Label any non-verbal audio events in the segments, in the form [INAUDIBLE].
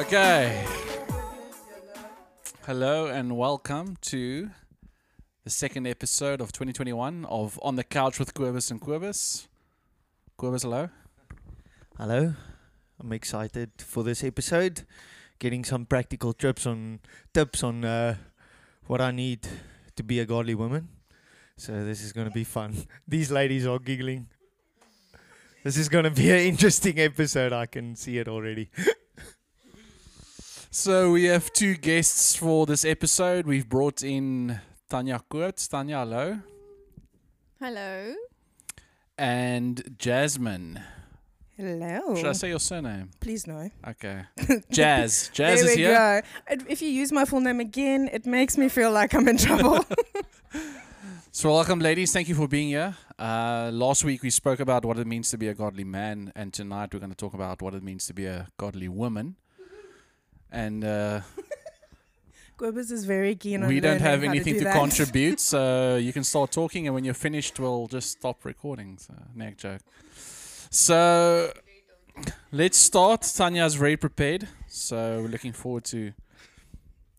Okay. Hello and welcome to the second episode of 2021 of On the Couch with Quibus and Quibus. Quibus, hello. Hello, I'm excited for this episode. Getting some practical tips on tips on uh, what I need to be a godly woman. So this is going to be fun. [LAUGHS] These ladies are giggling. This is going to be an [LAUGHS] interesting episode. I can see it already. [LAUGHS] So we have two guests for this episode. We've brought in Tanya Koorts. Tanya, hello. Hello. And Jasmine. Hello. Should I say your surname? Please no. Okay. Jazz. [LAUGHS] Jazz there is we here. go. If you use my full name again, it makes me feel like I'm in trouble. [LAUGHS] [LAUGHS] So, welcome, ladies. Thank you for being here. Uh, last week we spoke about what it means to be a godly man, and tonight we're going to talk about what it means to be a godly woman. And uh, is very keen on we don't have anything to, to, do contribute, so you can start talking, and when you're finished, we'll just stop recording. So, neck joke. So, let's start. Tanya's very prepared, so we're looking forward to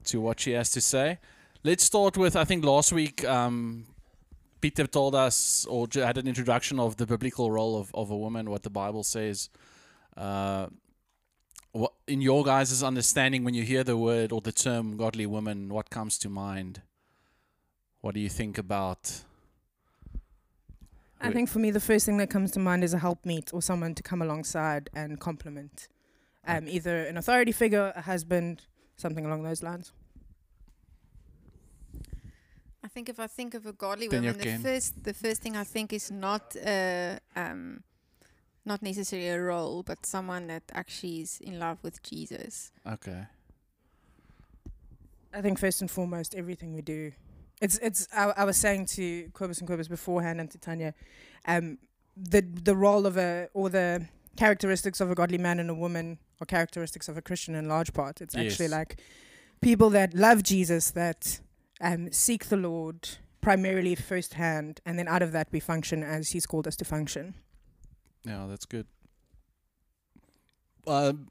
to what she has to say. Let's start with I think last week um, Peter told us or had an introduction of the biblical role of, of a woman, what the Bible says. Uh, what in your guys' understanding when you hear the word or the term godly woman, what comes to mind? What do you think about? I think for me, the first thing that comes to mind is a helpmeet or someone to come alongside and complement. Um, either an authority figure, a husband, something along those lines. I think if I think of a godly Then you woman, the can. first the first thing I think is not uh, um, not necessarily a role, but someone that actually is in love with Jesus. Okay. I think first and foremost, everything we do, it's it's. I, I was saying to Quibus and Quibus beforehand and to Tanya, um, the the role of a or the characteristics of a godly man and a woman or characteristics of a Christian in large part. It's actually like people that love Jesus that um, seek the Lord primarily firsthand, and then out of that we function as He's called us to function. Yeah, that's good. Um,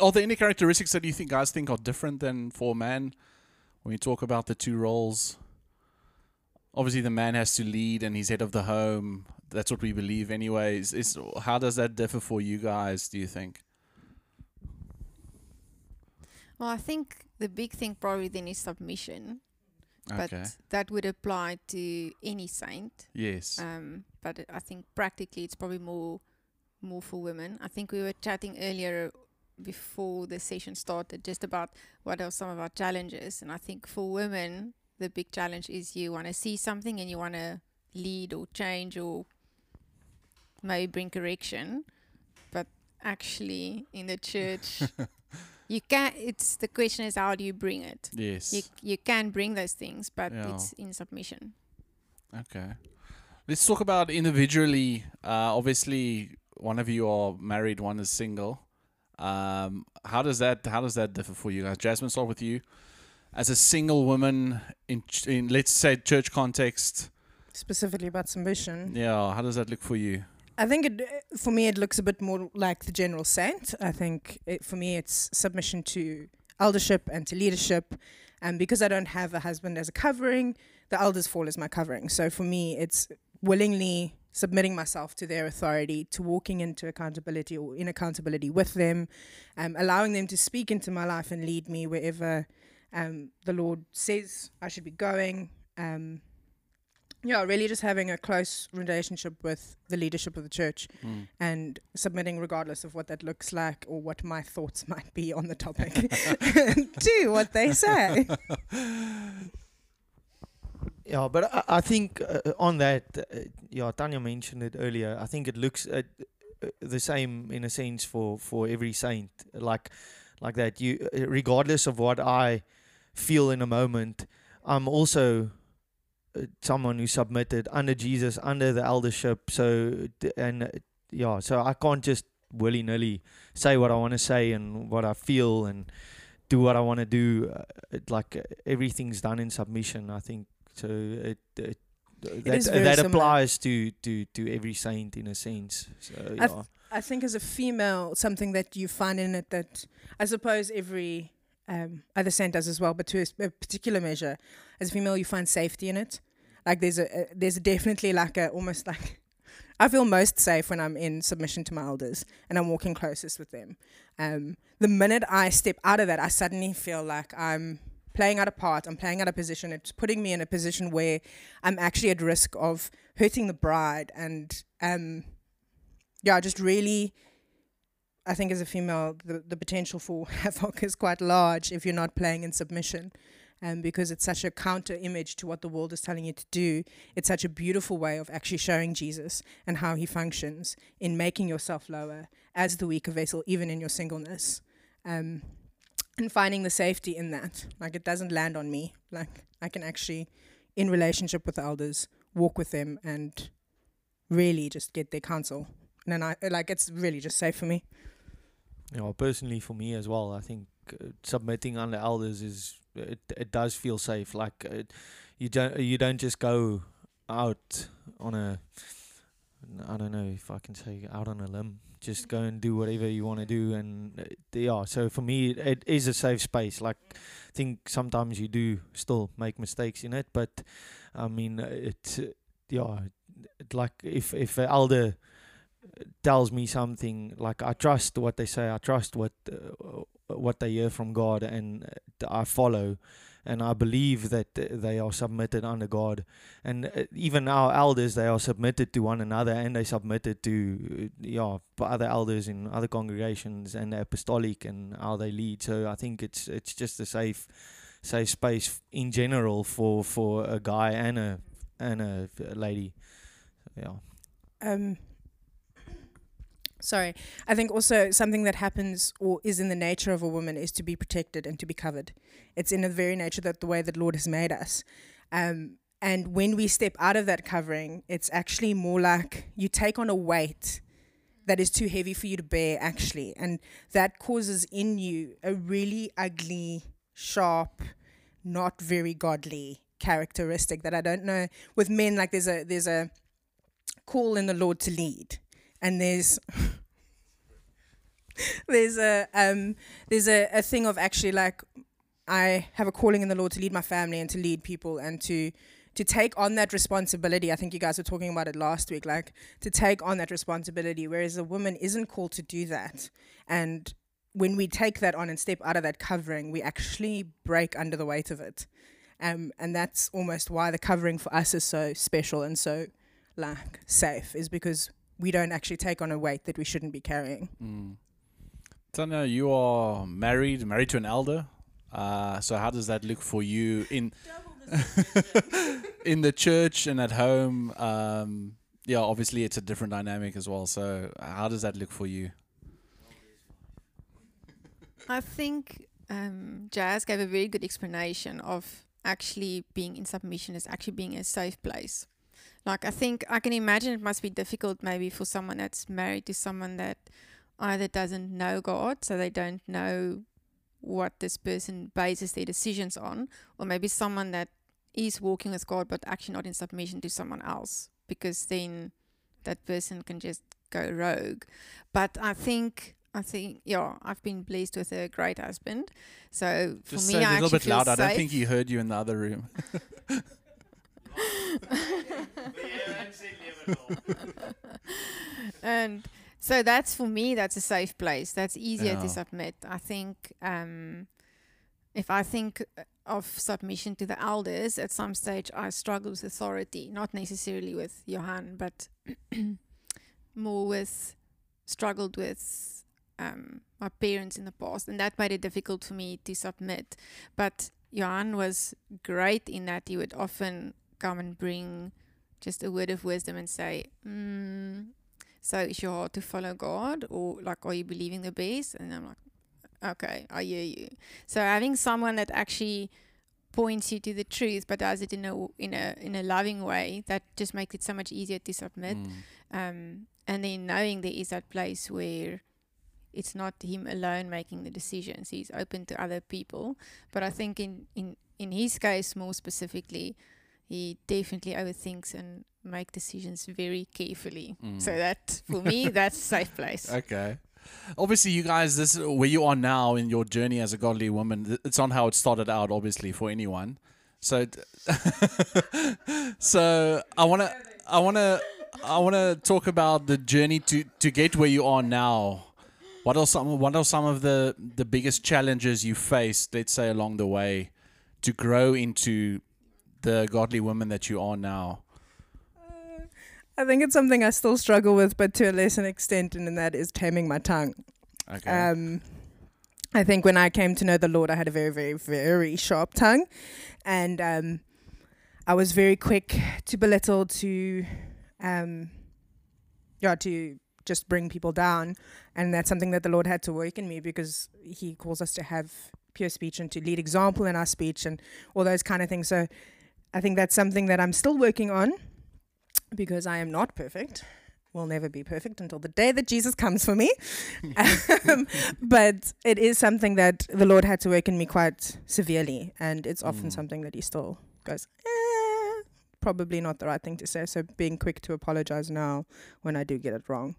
are there any characteristics that you think guys think are different than for a man when you talk about the two roles? Obviously, the man has to lead and he's head of the home. That's what we believe, anyways. Is how does that differ for you guys? Do you think? Well, I think the big thing probably then is submission, but Okay. that would apply to any saint. Yes. Um, but I think practically it's probably more more for women. I think we were chatting earlier before the session started just about what are some of our challenges, and I think for women the big challenge is you want to see something and you want to lead or change or maybe bring correction, but actually in the church. [LAUGHS] You can. It's the question is how do you bring it? yes. You you can bring those things, but Yeah. it's in submission. Okay. Let's talk about individually. Uh, obviously, one of you are married, one is single. Um, how does that how does that differ for you guys? Jasmine, start with you. As a single woman in ch- in let's say church context, Specifically about submission. yeah, how does that look for you? I think it, for me, it looks a bit more like the general saint. I think it, for me, it's submission to eldership and to leadership. And because I don't have a husband as a covering, the elders fall as my covering. So for me, it's willingly submitting myself to their authority, to walking into accountability or in accountability with them, um, allowing them to speak into my life and lead me wherever um, the Lord says I should be going. Um, yeah, really just having a close relationship with the leadership of the church Mm. and submitting regardless of what that looks like or what my thoughts [LAUGHS] might be on the topic [LAUGHS] to what they say. Yeah, but I, I think uh, on that, uh, yeah, Tanya mentioned it earlier. I think it looks uh, uh, the same in a sense for for every saint, like like that. You, uh, regardless of what I feel in a moment, I'm also uh, someone who submitted under Jesus, under the eldership. So and uh, yeah, so I can't just willy nilly say what I want to say and what I feel and do what I want to do. Uh, it, like everything's done in submission. I think so. It, it that, that applies to, to, to every saint in a sense. So I th- I think as a female, something that you find in it that I suppose every um, other does as well, but to a particular measure, as a female, you find safety in it. Like there's a, a there's definitely like a almost like [LAUGHS] I feel most safe when I'm in submission to my elders and I'm walking closest with them. Um, the minute I step out of that, I suddenly feel like I'm playing out a part. I'm playing out a position. It's putting me in a position where I'm actually at risk of hurting the bride and um, yeah, just really, I think as a female, the, the potential for [LAUGHS] havoc is quite large if you're not playing in submission. Um, because it's such a counter image to what the world is telling you to do. It's such a beautiful way of actually showing Jesus and how he functions in making yourself lower as the weaker vessel, even in your singleness. Um, and finding the safety in that. Like it doesn't land on me. Like I can actually, in relationship with the elders, walk with them and really just get their counsel and then I like it's really just safe for me. Yeah, well, personally for me as well, I think uh, submitting under elders is it. It does feel safe. Like uh, you don't you don't just go out on a I don't know if I can say out on a limb. Just go and do whatever you want to do, and uh, yeah. So for me, it, it is a safe space. Like I think sometimes you do still make mistakes in it, but I mean uh, it. uh, Yeah, it, like if if elder tells me something like I trust what they say, I trust what uh, what they hear from God, and uh, I follow, and I believe that uh, they are submitted under God, and uh, even our elders they are submitted to one another, and they submitted to yeah other elders in other congregations and apostolic and how they lead. So I think it's it's just a safe safe space in general for for a guy and a and a lady. Yeah. Um, sorry, I think also something that happens or is in the nature of a woman is to be protected and to be covered. It's in the very nature that the way that Lord has made us. Um, and when we step out of that covering, it's actually more like you take on a weight that is too heavy for you to bear, actually. And that causes in you a really ugly, sharp, not very godly characteristic that I don't know. With men, like there's a there's a call in the Lord to lead, and there's [LAUGHS] there's a um there's a, a thing of actually like I have a calling in the Lord to lead my family and to lead people and to to take on that responsibility. I think you guys were talking about it last week, like to take on that responsibility, whereas a woman isn't called to do that. And when we take that on and step out of that covering, we actually break under the weight of it. Um, and that's almost why the covering for us is so special and so like safe, is because we don't actually take on a weight that we shouldn't be carrying. Mm. Tanya, you are married, married to an elder. Uh, so how does that look for you in in the church and at home? Um, yeah, obviously it's a different dynamic as well. So how does that look for you? I think um, Jazz gave a very good explanation of actually being in submission is actually being a safe place. Like I think I can imagine it must be difficult maybe for someone that's married to someone that either doesn't know God, so they don't know what this person bases their decisions on, or maybe someone that is walking with God but actually not in submission to someone else, because then that person can just go rogue. But I think I think yeah, I've been blessed with a great husband. So for Just me, say I it a little bit louder. I don't think he heard you in the other room. [LAUGHS] [LAUGHS] and so that's for me that's a safe place. That's easier Yeah. to submit. I think um if i think uh, of submission to the elders at some stage i struggle with authority not necessarily with johan but [CLEARS THROAT] more with struggled with um, my parents in the past and that made it difficult for me to submit. But johan was great in that he would often come and bring just a word of wisdom and say mm, so is your heart to follow God or like are you believing the best? And I'm like, okay, I hear you. So having someone that actually points you to the truth but does it in a in a in a loving way, that just makes it so much easier to submit. Mm. Um, and then knowing there is that place where it's not him alone making the decisions. He's open to other people. But I think in in in his case more specifically, he definitely overthinks and make decisions very carefully. So Mm. that for me, [LAUGHS] that's a safe place. Okay. Obviously, you guys, this where you are now in your journey as a godly woman. It's not how it started out, obviously, for anyone. So, [LAUGHS] so I wanna, I wanna, I wanna talk about the journey to to get where you are now. What are some What are some of the the biggest challenges you faced? Let's say along the way, to grow into the godly woman that you are now. I think it's something I still struggle with, but to a lesser extent, and that is taming my tongue. Okay. Um, I think when I came to know the Lord, I had a very, very, very sharp tongue, and um, I was very quick to belittle, to, um, yeah, to just bring people down, and that's something that the Lord had to work in me because He calls us to have pure speech and to lead example in our speech and all those kind of things. So, I think that's something that I'm still working on because I am not perfect. Will never be perfect until the day that Jesus comes for me. [LAUGHS] um, but it is something that the Lord had to work in me quite severely, and it's often Mm. something that He still goes, eh, probably not the right thing to say. So being quick to apologize now when I do get it wrong.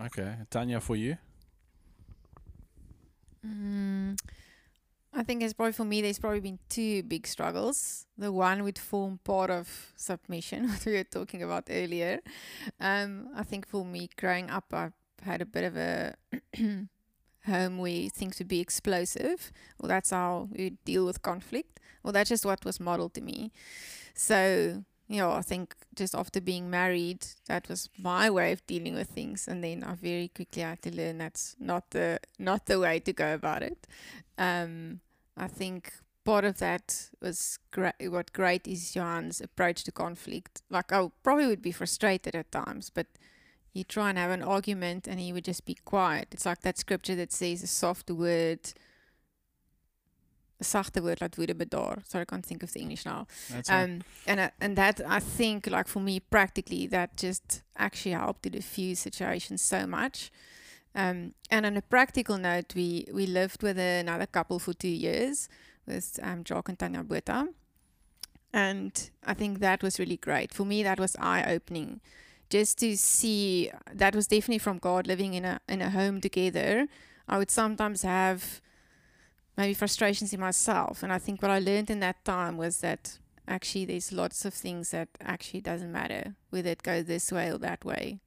okay, Tanya, for you. Mm, I think it's probably for me. There's probably been two big struggles. The one would form part of submission, [LAUGHS] what we were talking about earlier. Um, I think for me, growing up, I've had a bit of a [CLEARS THROAT] home where things would be explosive. Well, that's how we deal with conflict. Well, that's just what was modeled to me. So, you know, I think just after being married, that was my way of dealing with things, and then I very quickly had to learn that's not the not the way to go about it. Um, I think part of that was great. What great is Johan's approach to conflict. Like I probably would be frustrated at times, but you try and have an argument, and he would just be quiet. It's like that scripture that says a soft word. A woord laat woede bedaar. Sorry, I can't think of the English now. That's. Um, and uh, and that I think, like for me, practically, that just actually helped to diffuse situations so much. Um, and on a practical note, we we lived with another couple for two years with um, Jock and Tanya Botha. And I think that was really great. For me, that was eye opening. Just to see that was definitely from God living in a in a home together. I would sometimes have maybe frustrations in myself. And I think what I learned in that time was that actually there's lots of things that actually doesn't matter whether it goes this way or that way.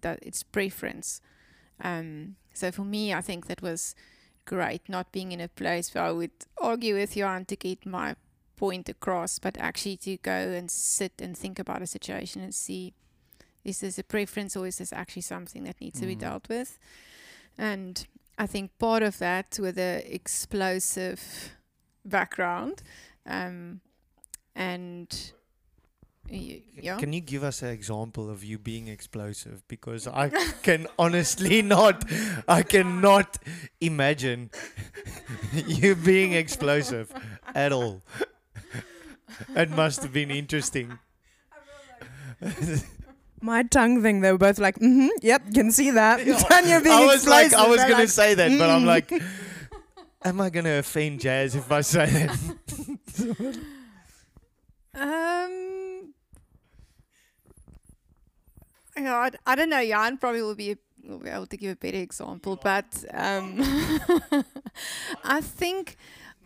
That it's preference. Um, so for me, I think that was great. Not being in a place where I would argue with Johan to get my point across, but actually to go and sit and think about a situation and see is this a preference or is this actually something that needs to be Mhm. dealt with? And I think part of that with a explosive background, um, and yeah, Can you give us an example of you being explosive? Because I can [LAUGHS] honestly not, I cannot imagine [LAUGHS] you being explosive at all. [LAUGHS] It must have been interesting. My tongue thing, they were both like, mm-hmm, yep, can see that. [LAUGHS] Tanya being I was like, I was they're gonna like, say that, but I'm mm. like, [LAUGHS] am I gonna offend Jazz if I say that? [LAUGHS] Um, yeah, I, d- I don't know. Jan probably will be will be able to give a better example, but um, I think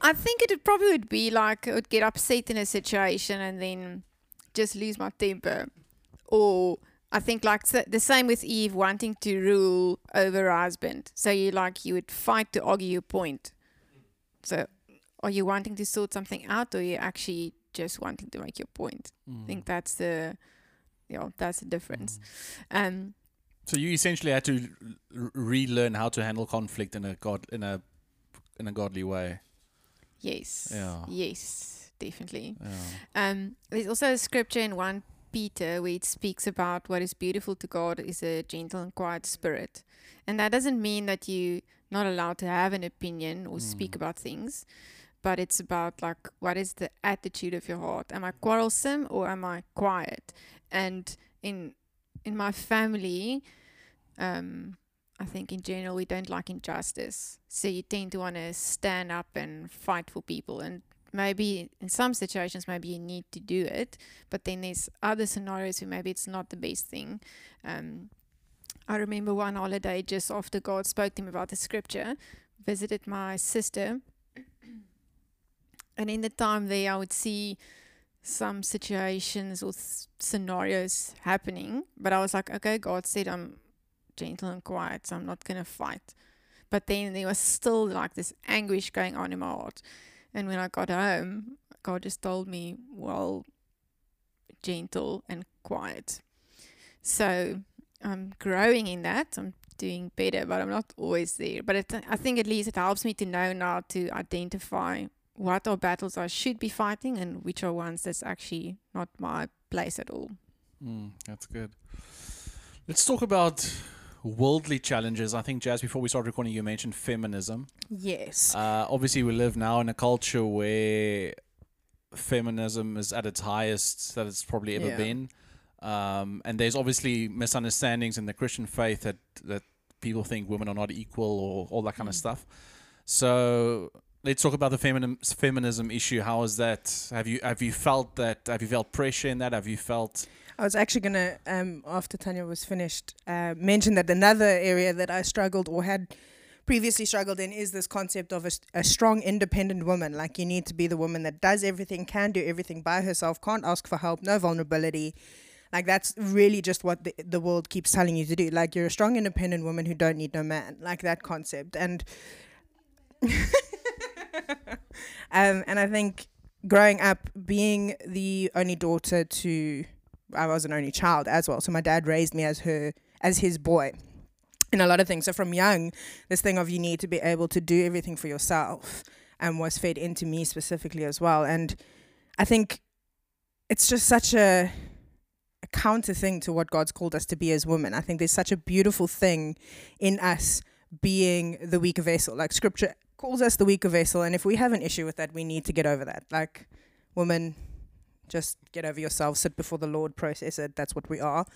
I think it would probably would be like I would get upset in a situation and then just lose my temper, or I think like the same with Eve wanting to rule over her husband. So you like you would fight to argue your point. So are you wanting to sort something out, or are you actually just wanting to make your point? Mm. I think that's the yeah, that's the difference. Mm. Um, So you essentially had to relearn how to handle conflict in a god in a in a godly way. yes, Yeah. yes, definitely. Yeah. Um, there's also a scripture in one Peter where it speaks about what is beautiful to God is a gentle and quiet spirit, and that doesn't mean that you're not allowed to have an opinion or speak Mm. about things. But it's about like what is the attitude of your heart? Am I quarrelsome or am I quiet? And in in my family, um, I think in general we don't like injustice, so you tend to want to stand up and fight for people. And maybe in some situations, maybe you need to do it, but then there's other scenarios where maybe it's not the best thing. Um, I remember one holiday just after God spoke to me about the scripture, visited my sister, and in the time there, I would see some situations or scenarios happening, but I was like, okay, God said I'm gentle and quiet, so I'm not gonna fight. But then there was still like this anguish going on in my heart. And when I got home, God just told me, well, gentle and quiet. So I'm growing in that. I'm doing better, but I'm not always there. But it, I think at least it helps me to know now to identify what are battles I should be fighting and which are ones that's actually not my place at all. Mm, that's good. Let's talk about worldly challenges. I think, Jazz, before we start recording, you mentioned feminism. Yes. Uh, obviously, we live now in a culture where feminism is at its highest that it's probably ever Yeah. been. Um, and there's obviously misunderstandings in the Christian faith that, that people think women are not equal or all that kind of Mm. stuff. So let's talk about the feminim- feminism issue. How is that? Have you have you felt that? Have you felt pressure in that? Have you felt? I was actually gonna, um, after Tanya was finished, uh, mention that another area that I struggled or had previously struggled in is this concept of a strong, independent woman. Like you need to be the woman that does everything, can do everything by herself, can't ask for help, no vulnerability. Like that's really just what the the world keeps telling you to do. Like you're a strong, independent woman who don't need no man. Like that concept, and [LAUGHS] um, and I think growing up, being the only daughter to I was an only child as well. So my dad raised me as her as his boy in a lot of things. So from young, this thing of you need to be able to do everything for yourself and was fed into me specifically as well. And I think it's just such a a counter thing to what God's called us to be as women. I think there's such a beautiful thing in us being the weaker vessel. Like scripture calls us the weaker vessel and if we have an issue with that, we need to get over that. Like women just get over yourself, sit before the Lord, process it. That's what we are.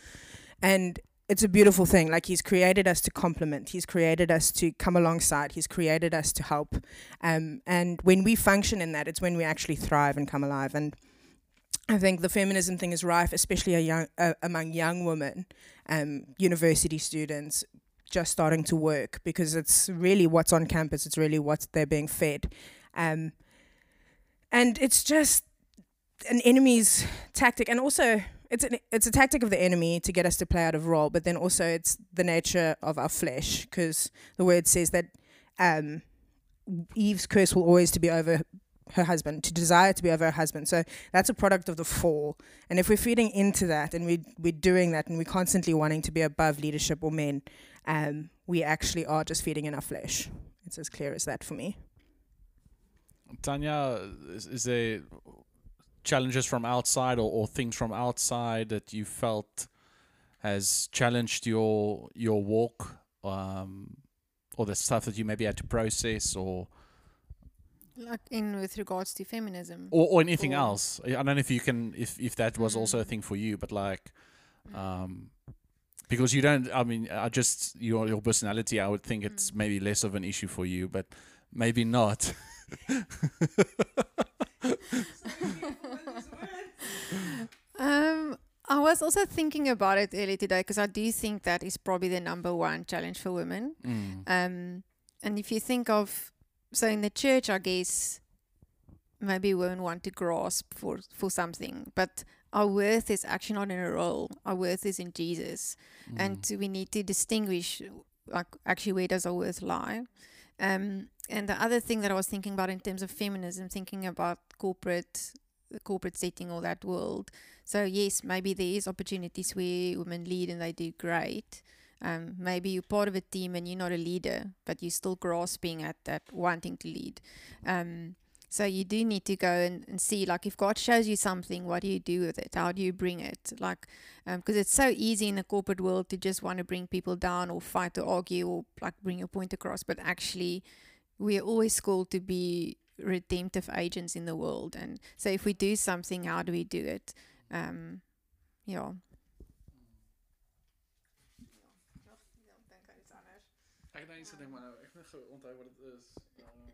And it's a beautiful thing. Like He's created us to complement, He's created us to come alongside, He's created us to help. Um, and when we function in that, it's when we actually thrive and come alive. And I think the feminism thing is rife, especially young, uh, among young women, um, university students just starting to work because it's really what's on campus, it's really what they're being fed. Um, and it's just an enemy's tactic and also it's an, it's a tactic of the enemy to get us to play out of role but then also it's the nature of our flesh because the word says that um, Eve's curse will always to be over her husband to desire to be over her husband. So that's a product of the fall. And if we're feeding into that and we we're doing that and we're constantly wanting to be above leadership or men um, we actually are just feeding in our flesh. It's as clear as that for me. Tanya, is, is there challenges from outside or, or things from outside that you felt has challenged your your walk, um, or the stuff that you maybe had to process, or Like in with regards to feminism. or, or anything Or- else? I don't know if you can if if that was also a Mm. thing for you, but like, um, because you don't. I mean, I just your your personality. I would think it's Mm. maybe less of an issue for you, but maybe not. [LAUGHS] Um, I was also thinking about it earlier today because I do think that is probably the number one challenge for women. Mm. Um, and if you think of, so in the church, I guess maybe women want to grasp for for something, but our worth is actually not in a role. Our worth is in Jesus, and Mm. we need to distinguish, like actually, where does our worth lie? Um, and the other thing that I was thinking about in terms of feminism, thinking about corporate, the corporate setting or that world. So yes, maybe there is opportunities where women lead and they do great. Um, maybe you're part of a team and you're not a leader, but you're still grasping at that wanting to lead. Um, so you do need to go and, and see, like, if God shows you something, what do you do with it? How do you bring it? Like, because it's so easy in the corporate world to just want to bring people down or fight or argue or like bring your point across, but actually, we are always called to be redemptive agents in the world. And so, if we do something, how do we do it? Um, yeah. Ek dink se ding maar nou, ek moet gou wat dit is. Um,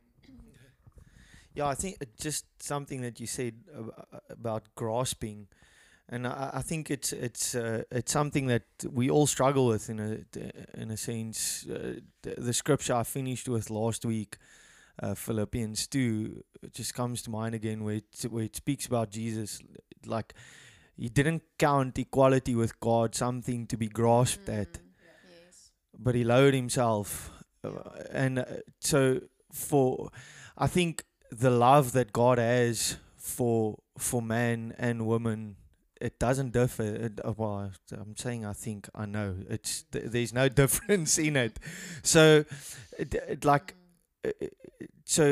Yeah, I think just something that you said ab- about grasping, and I, I think it's it's uh, it's something that we all struggle with in a in a sense. Uh, the, the scripture I finished with last week, uh, Philippians two, just comes to mind again, where it, where it speaks about Jesus, like he didn't count equality with God something to be grasped at. Mm, Yes. but he lowered himself. Uh, and uh, so for i think the love that god has for for man and woman it doesn't differ. It, uh, well i'm saying i think i know. It's th- there's no [LAUGHS] difference in it. So it, it like Mm. uh, uh, so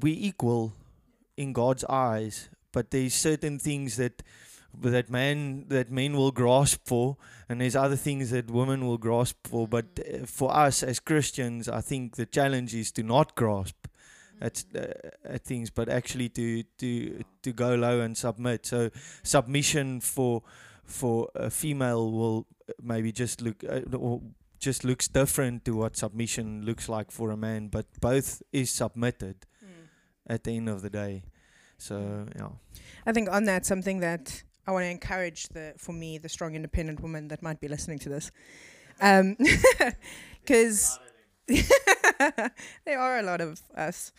we equal in god's eyes but there's certain things that that man that men will grasp for and there's other things that women will grasp for. But uh, for us as christians i think the challenge is to not grasp at, uh, at things but actually to to to go low and submit. So submission for for a female will maybe just look uh, or just looks different to what submission looks like for a man but both is submitted at the end of the day. So yeah. I think on that, something that I want to encourage the for me the strong independent woman that might be listening to this, [LAUGHS] because [LAUGHS] there are a lot of us,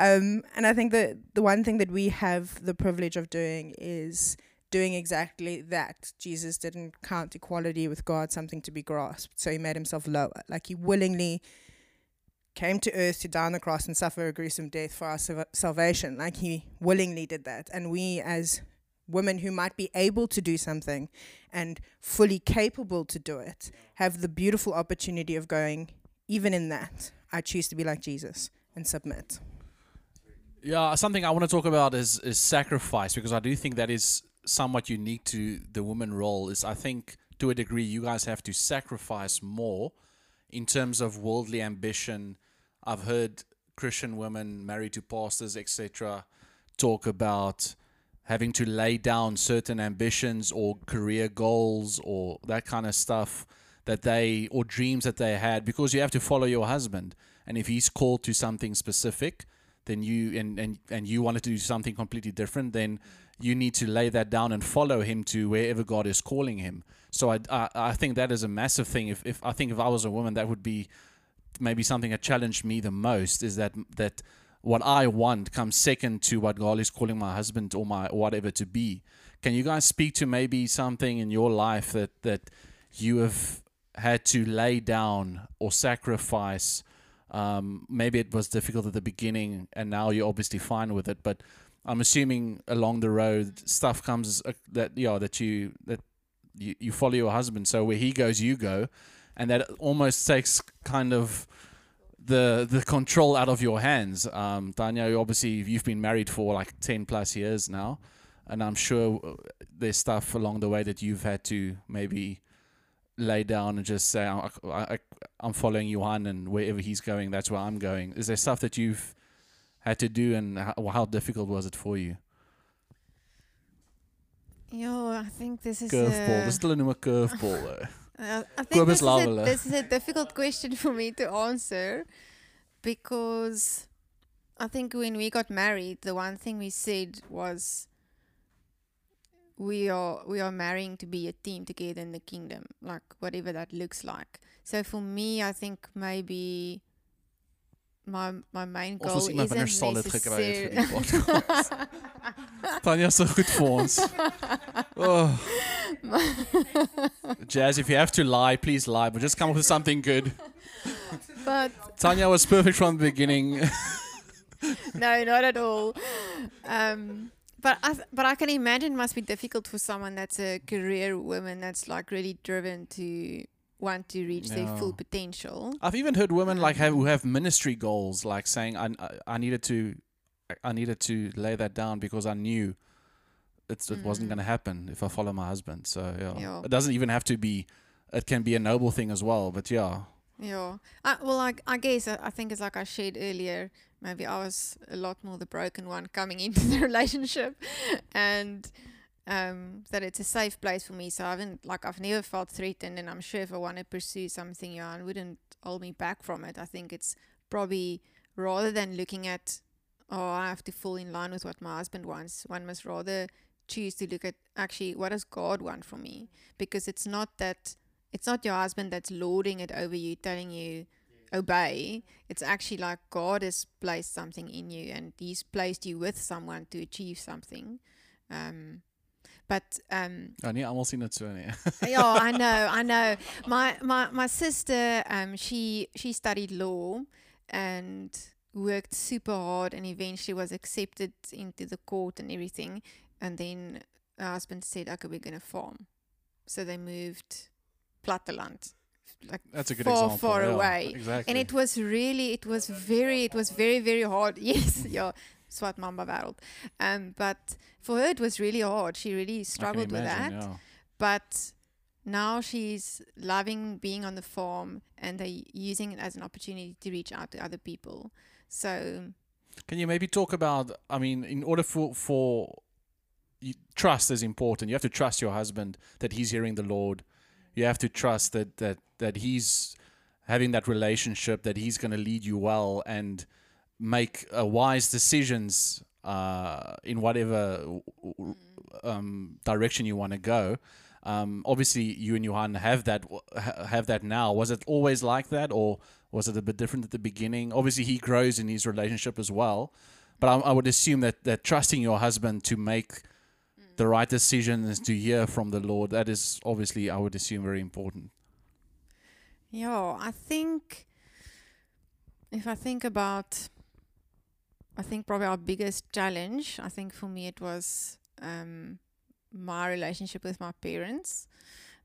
um, and I think that the one thing that we have the privilege of doing is doing exactly that. Jesus didn't count equality with God something to be grasped, so he made himself lower. Like he willingly came to earth to die on the cross and suffer a gruesome death for our salvation. Like he willingly did that. And we, as women who might be able to do something and fully capable to do it, have the beautiful opportunity of going, even in that, I choose to be like Jesus and submit. Yeah, something I want to talk about is is sacrifice because I do think that is somewhat unique to the woman role. Is I think to a degree you guys have to sacrifice more in terms of worldly ambition. I've heard Christian women married to pastors, etc., talk about having to lay down certain ambitions or career goals or that kind of stuff that they or dreams that they had because you have to follow your husband. And if he's called to something specific then you and, and and you wanted to do something completely different then you need to lay that down and follow him to wherever God is calling him. So I, I, I think that is a massive thing. If, if I think if I was a woman that would be maybe something that challenged me the most is that that what I want comes second to what God is calling my husband or my whatever to be. Can you guys speak to maybe something in your life that that you have had to lay down or sacrifice? Um, maybe it was difficult at the beginning and now you're obviously fine with it but i'm assuming along the road stuff comes uh, that yeah that you that you, you follow your husband. So where he goes you go. And that almost takes kind of the the control out of your hands um Tanya you obviously you've been married for like 10 plus years now and i'm sure uh, there's stuff along the way that you've had to maybe lay down and just say I, I, I'm following Johan and wherever he's going, that's where I'm going. Is there stuff that you've had to do and how, how difficult was it for you? Yo, I think this is a Curveball. a, Dis still noem 'n curveball though. Uh, I think this is, a, this is a difficult question for me to answer because I think when we got married, the one thing we said was we are we are marrying to be a team together in the kingdom, like whatever that looks like. So for me, I think maybe my my main goal moes iemand isn't anders solid gekry het vir die podcast. Tanya so goed vir ons. Oh. [LAUGHS] Jazz, if you have to lie, please lie, but just come up with something good. but Tanya was perfect from the beginning. [LAUGHS] [LAUGHS] no, not at all. Um, but I th- but I can imagine it must be difficult for someone that's a career woman that's like really driven to want to reach their full potential. I've even heard women like have, who have ministry goals, like saying, "I I- needed to, I needed to lay that down because I knew it's, it wasn't Mm. going to happen if I follow my husband." So yeah. Yeah. it doesn't even have to be. It can be a noble thing as well, but yeah, Yeah. I, well, I, I guess I, I think it's like I shared earlier. Maybe I was a lot more the broken one coming [LAUGHS] into the relationship, and Um, that it's a safe place for me. So I haven't like I've never felt threatened, and I'm sure if I want to pursue something, Johan wouldn't hold me back from it. I think it's probably rather than looking at oh I have to fall in line with what my husband wants. One must rather choose to look at actually what does God want from me because it's not that it's not your husband that's lording it over you, telling you obey. It's actually like God has placed something in you and He's placed you with someone to achieve something. Um, but um, nie almal sien dit so nie. yeah, [LAUGHS] I [LAUGHS] know, I know. My my my sister, um, she she studied law and worked super hard, and eventually was accepted into the court and everything. And then her husband said, "Okay, we're gonna farm," so they moved platteland, like That's a good far, example. far yeah, away. Exactly. and it was really, it was very, it was very, very hard. [LAUGHS] Yes, yeah, swart mamba wêreld. Um, but for her, it was really hard. She really struggled with that yeah. but now she's loving being on the farm and they using it as an opportunity to reach out to other people so Can you maybe talk about? I mean, in order for for you, trust is important. You have to trust your husband that he's hearing the Lord. You have to trust that that that he's having that relationship that he's going to lead you well and make uh, wise decisions uh, in whatever um, direction you want to go. Um, obviously, you and Johan have that have that now. Was it always like that, or was it a bit different at the beginning? Obviously, he grows in his relationship as well, but I, I would assume that that trusting your husband to make the right decisions to hear from the Lord that is obviously I would assume very important. yeah i think if i think about i think probably our biggest challenge i think for me it was um, my relationship with my parents.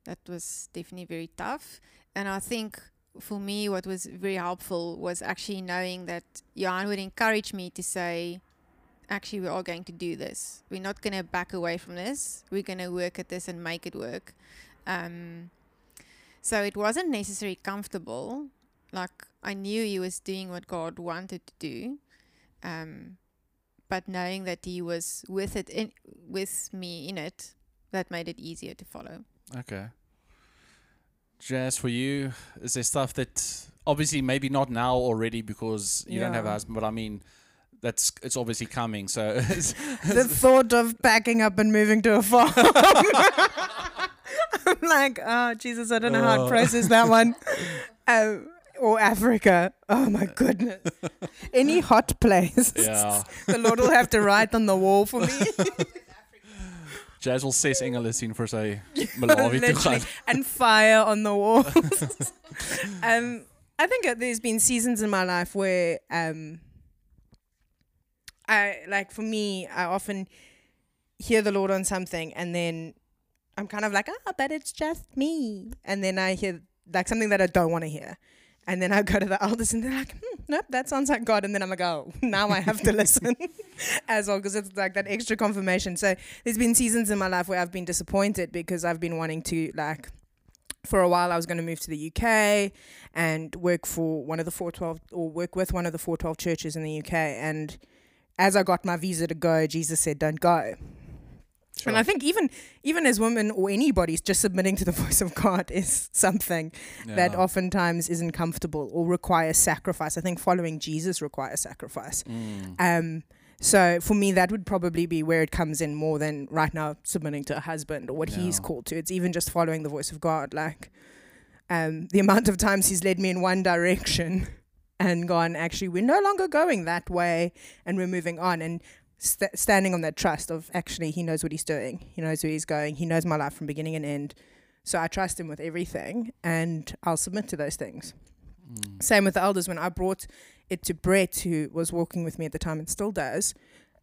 That was definitely very tough. And i think for me what was very helpful was actually knowing that Johan would encourage me to say actually we are going to do this. We're not going to back away from this. We're going to work at this and make it work. Um, so it wasn't necessarily comfortable. Like i knew he was doing what god wanted to do um, but knowing that he was with it in, with me in it that made it easier to follow Okay. Jazz, for you, is there stuff that obviously maybe not now already because you don't have a husband, but I mean, that's it's obviously coming. So [LAUGHS] it's- the thought of packing up and moving to a farm. [LAUGHS] [LAUGHS] I'm like, oh Jesus, I don't know how Oh. to process that one. Um, or Africa. Oh my goodness. [LAUGHS] Any hot place. yeah, [LAUGHS] the Lord will have to write on the wall for me. [LAUGHS] Jazz wil 6 engele sien vir sy Malawi toe Literally. gaan. and fire on the wall. um, I think there's been seasons in my life where um, I like for me, I often hear the Lord on something, and then I'm kind of like, ah, but it's just me, and then I hear like something that I don't want to hear. And then I go to the elders and they're like, hmm, nope, that sounds like God. And then I'm like, oh, now I have to listen [LAUGHS] as well because it's like that extra confirmation. So there's been seasons in my life where I've been disappointed because I've been wanting to like for a while I was going to move to the UK and work for one of the 412 or work with one of the 412 churches in the UK and as I got my visa to go Jesus said don't go. Sure. And I think even even as women or anybody just submitting to the [LAUGHS] voice of God is something that oftentimes isn't comfortable or requires sacrifice. I think following Jesus requires sacrifice. Mm. Um, so for me, that would probably be where it comes in more than right now submitting to a husband or what he's called to. It's even just following the voice of God. Like um, the amount of times he's led me in one direction [LAUGHS] and gone, actually, we're no longer going that way and we're moving on. And st- standing on that trust of actually, he knows what he's doing, he knows where he's going, he knows my life from beginning and end. So I trust him with everything and I'll submit to those things. Mm. Same with the elders. When I brought it to Brett, who was walking with me at the time and still does,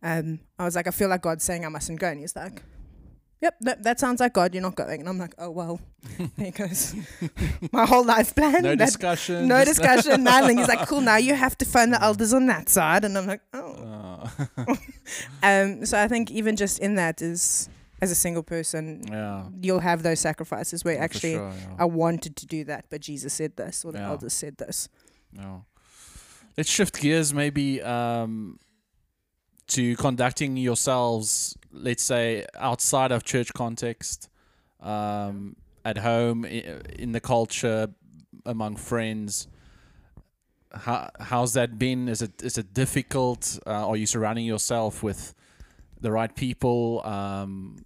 um, I was like, I feel like God's saying I mustn't go. And he's like, Yep, that, that sounds like God. You're not going. And I'm like, Oh, well, [LAUGHS] there he goes my whole life plan. No that- discussion. no discussion, [LAUGHS] nothing. He's like, Cool, now you have to phone the elders on that side. And I'm like, Oh. Uh, [LAUGHS] Um, so I think even just in that is, as a single person, yeah. you'll have those sacrifices where yeah, actually sure, yeah. I wanted to do that, but Jesus said this, or the elders said this. No. Let's shift gears maybe. Um, to conducting yourselves, let's say, outside of church context, um, at home, in the culture, among friends? How, how's that been? Is it is it difficult? Uh, are you surrounding yourself with the right people? Um,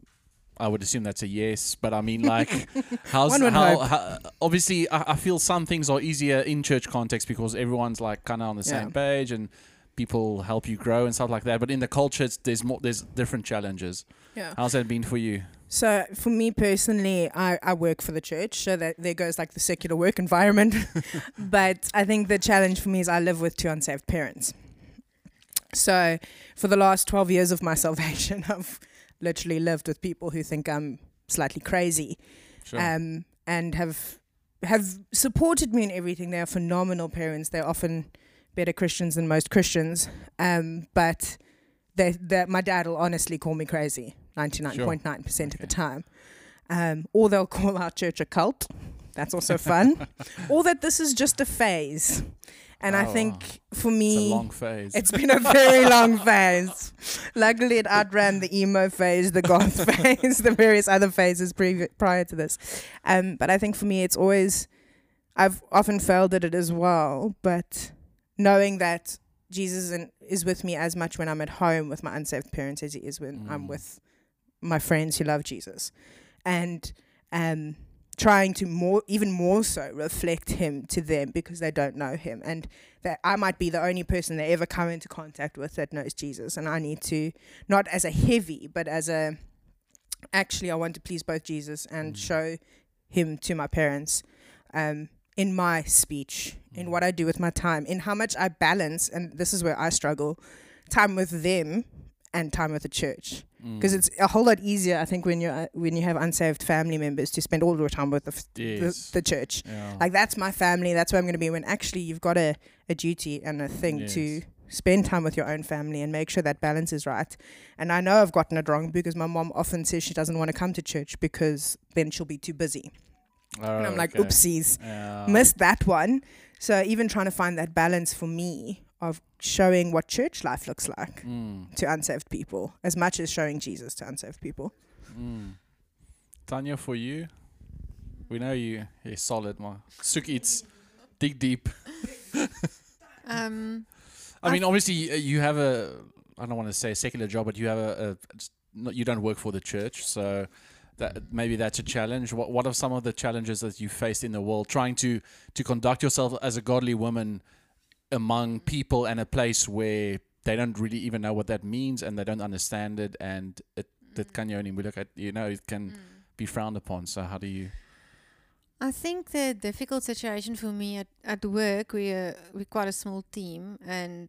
I would assume that's a yes, but I mean, like, [LAUGHS] how's how, how? Obviously, I, I feel some things are easier in church context because everyone's like kind of on the same page and people help you grow and stuff like that. But in the culture, it's, there's more, there's different challenges. Yeah. How's that been for you? So for me personally, I, I work for the church, so that there goes like the secular work environment. [LAUGHS] but I think the challenge for me is I live with two unsaved parents. So for the last twelve years of my salvation, [LAUGHS] I've literally lived with people who think I'm slightly crazy, Sure. um, and have have supported me in everything. They are phenomenal parents. They're often better Christians than most Christians, um, but they, they, my dad will honestly call me crazy 99.9% of Okay. the time. Um, or they'll call our church a cult. That's also fun. [LAUGHS] or that this is just a phase. And I Oh, think for it's me, a long phase. it's been a very [LAUGHS] long phase. Luckily, it outran the emo phase, the goth [LAUGHS] phase, the various other phases previ- prior to this. Um, but I think for me, it's always, I've often failed at it as well. But knowing that Jesus in, is with me as much when I'm at home with my unsaved parents as he is when I'm Mm. with my friends who love Jesus. And um, trying to more, even more so, reflect him to them because they don't know him. And that I might be the only person they ever come into contact with that knows Jesus, and I need to not as a heavy, but as a actually I want to please both Jesus and Mm. show him to my parents um, in my speech, in Mm. what I do with my time, in how much I balance, and this is where I struggle, time with them and time with the church Mm. because it's a whole lot easier I think when you are when you have unsaved family members to spend all your time with the f- yes. the, the church yeah. like that's my family that's where i'm going to be when actually you've got a, a duty and a thing to spend time with your own family and make sure that balance is right and i know i've gotten it wrong because my mom often says she doesn't want to come to church because then she'll be too busy and i'm like Oh, okay. oopsies Yeah. missed that one so even trying to find that balance for me of showing what church life looks like Mm. to unsaved people as much as showing jesus to unsaved people Mm. Tanya, for you, we know you. You're solid, man. Soek iets. Dig deep. [LAUGHS] Um, I I mean, obviously, uh, you have a. I don't want to say a secular job, but you have a. a not, you don't work for the church, so that maybe that's a challenge. What What are some of the challenges that you faced in the world trying to to conduct yourself as a godly woman among people and a place where they don't really even know what that means and they don't understand it, and it that kan jou nie moeilik uit- you know it can mm. be frowned upon. So how do you? I think the difficult situation for me at, at work, we uh, are we're quite a small team, and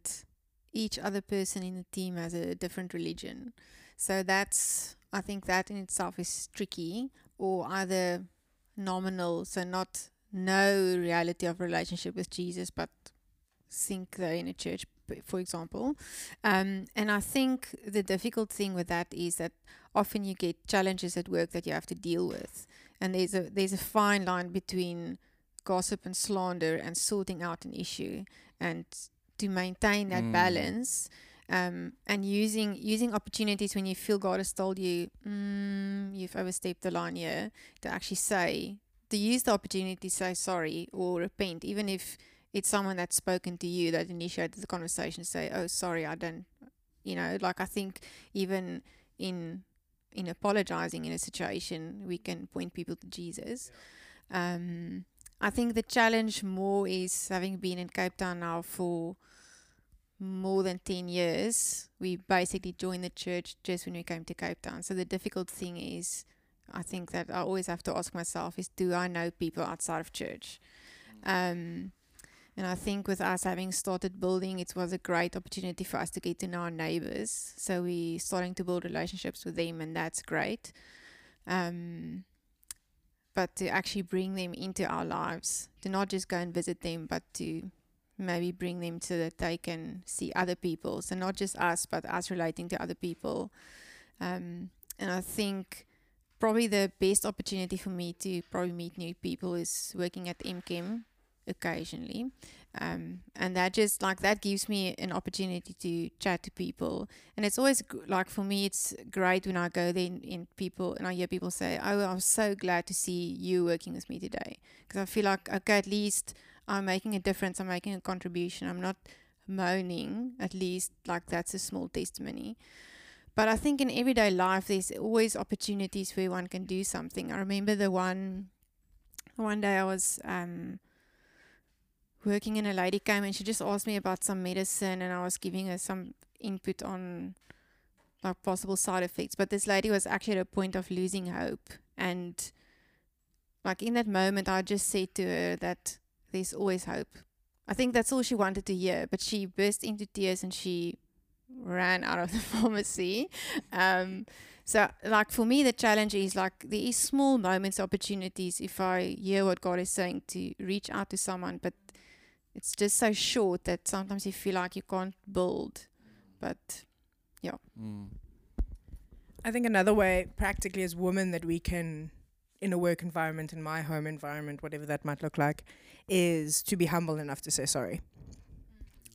each other person in the team has a different religion. So that's I think that in itself is tricky, or either nominal, so not no reality of relationship with Jesus, but think they're in a church, for example. Um, and I think the difficult thing with that is that often you get challenges at work that you have to deal with and there's a there's a fine line between gossip and slander and sorting out an issue and to maintain that Mm. balance um, and using using opportunities when you feel God has told you mm, you've overstepped the line here to actually say to use the opportunity to say sorry or repent even if it's someone that's spoken to you that initiated the conversation say oh sorry I don't you know like I think even in in apologizing in a situation, we can point people to Jesus. Um, I think the challenge more is having been in Cape Town now for more than 10 years. We basically joined the church just when we came to Cape Town. So the difficult thing is, I think that I always have to ask myself is, do I know people outside of church? Um, and I think with us having started building, it was a great opportunity for us to get to know our neighbors. So we're starting to build relationships with them, and that's great. Um, but to actually bring them into our lives, to not just go and visit them, but to maybe bring them so that they can see other people. So not just us, but us relating to other people. Um, and I think probably the best opportunity for me to probably meet new people is working at MChem occasionally Um, and that just like that gives me an opportunity to chat to people. And it's always like for me, it's great when I go there and, in people and I hear people say, "Oh, I'm so glad to see you working with me today," because I feel like okay, at least I'm making a difference. I'm making a contribution. I'm not moaning. At least like that's a small testimony. But I think in everyday life, there's always opportunities where one can do something. I remember the one one day I was um, working and a lady came and she just asked me about some medicine and I was giving her some input on like possible side effects. But this lady was actually at a point of losing hope and like in that moment I just said to her that there's always hope. I think that's all she wanted to hear, but she burst into tears and she ran out of the [LAUGHS] pharmacy. Um, so, like for me, the challenge is like there is small moments, opportunities. If I hear what God is saying, to reach out to someone, but it's just so short that sometimes you feel like you can't build. But Mm. I think another way, practically as women, that we can, in a work environment, in my home environment, whatever that might look like, is to be humble enough to say sorry.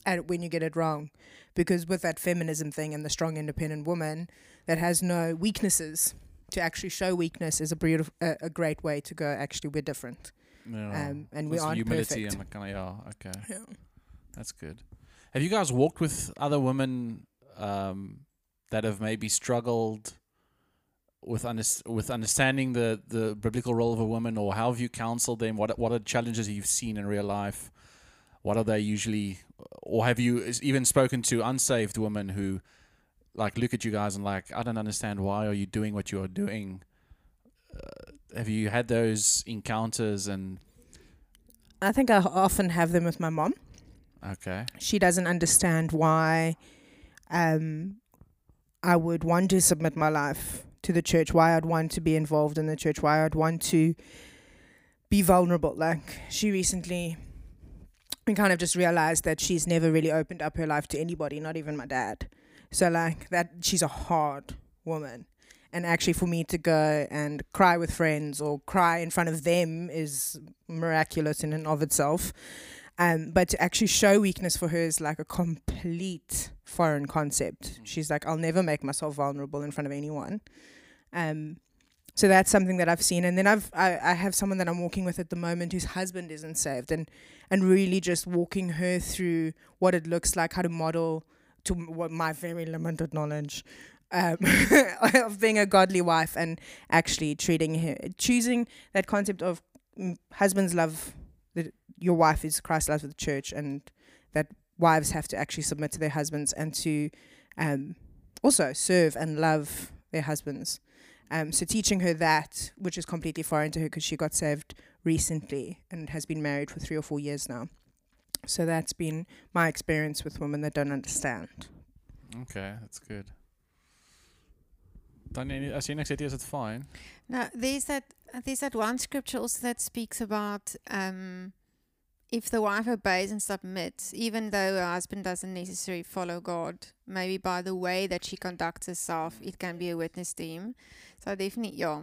And when you get it wrong, because with that feminism thing and the strong, independent woman that has no weaknesses, to actually show weakness is a beautiful, a, a great way to go. Actually, we're different, Yeah. um, and we aren't humility perfect. and like, kinda, yeah, okay. Yeah. That's good. Have you guys walked with other women um, that have maybe struggled with unders- with understanding the, the biblical role of a woman, or how have you counseled them? What what are challenges you've seen in real life? What are they usually, or have you is- even spoken to unsaved women who like look at you guys and like I don't understand why are you doing what you are doing? Uh, have you had those encounters and I think I often have them with my mom. okay, she doesn't understand why um, I would want to submit my life to the church, why I'd want to be involved in the church, why I'd want to be vulnerable. Like she recently, we kind of just realized that she's never really opened up her life to anybody, not even my dad. So like that, she's a hard woman. And actually, for me to go and cry with friends or cry in front of them is miraculous in and of itself. Um, but to actually show weakness for her is like a complete foreign concept. She's like, I'll never make myself vulnerable in front of anyone. Um, so that's something that I've seen, and then I've I, I have someone that I'm walking with at the moment whose husband isn't saved, and and really just walking her through what it looks like, how to model to what my very limited knowledge um, [LAUGHS] of being a godly wife, and actually treating her, choosing that concept of mm, husbands love that your wife is Christ loves the church, and that wives have to actually submit to their husbands and to um, also serve and love their husbands. Um, so teaching her that, which is completely foreign to her because she got saved recently and has been married for three or four years now. So that's been my experience with women that don't understand. Okay, that's good. Tanya, as jy niks het, is it fine? Now, there's that there's that one scripture also that speaks about um, if the wife obeys and submits, even though her husband doesn't necessarily follow God, maybe by the way that she conducts herself, it can be a witness to him. So definitely, yeah,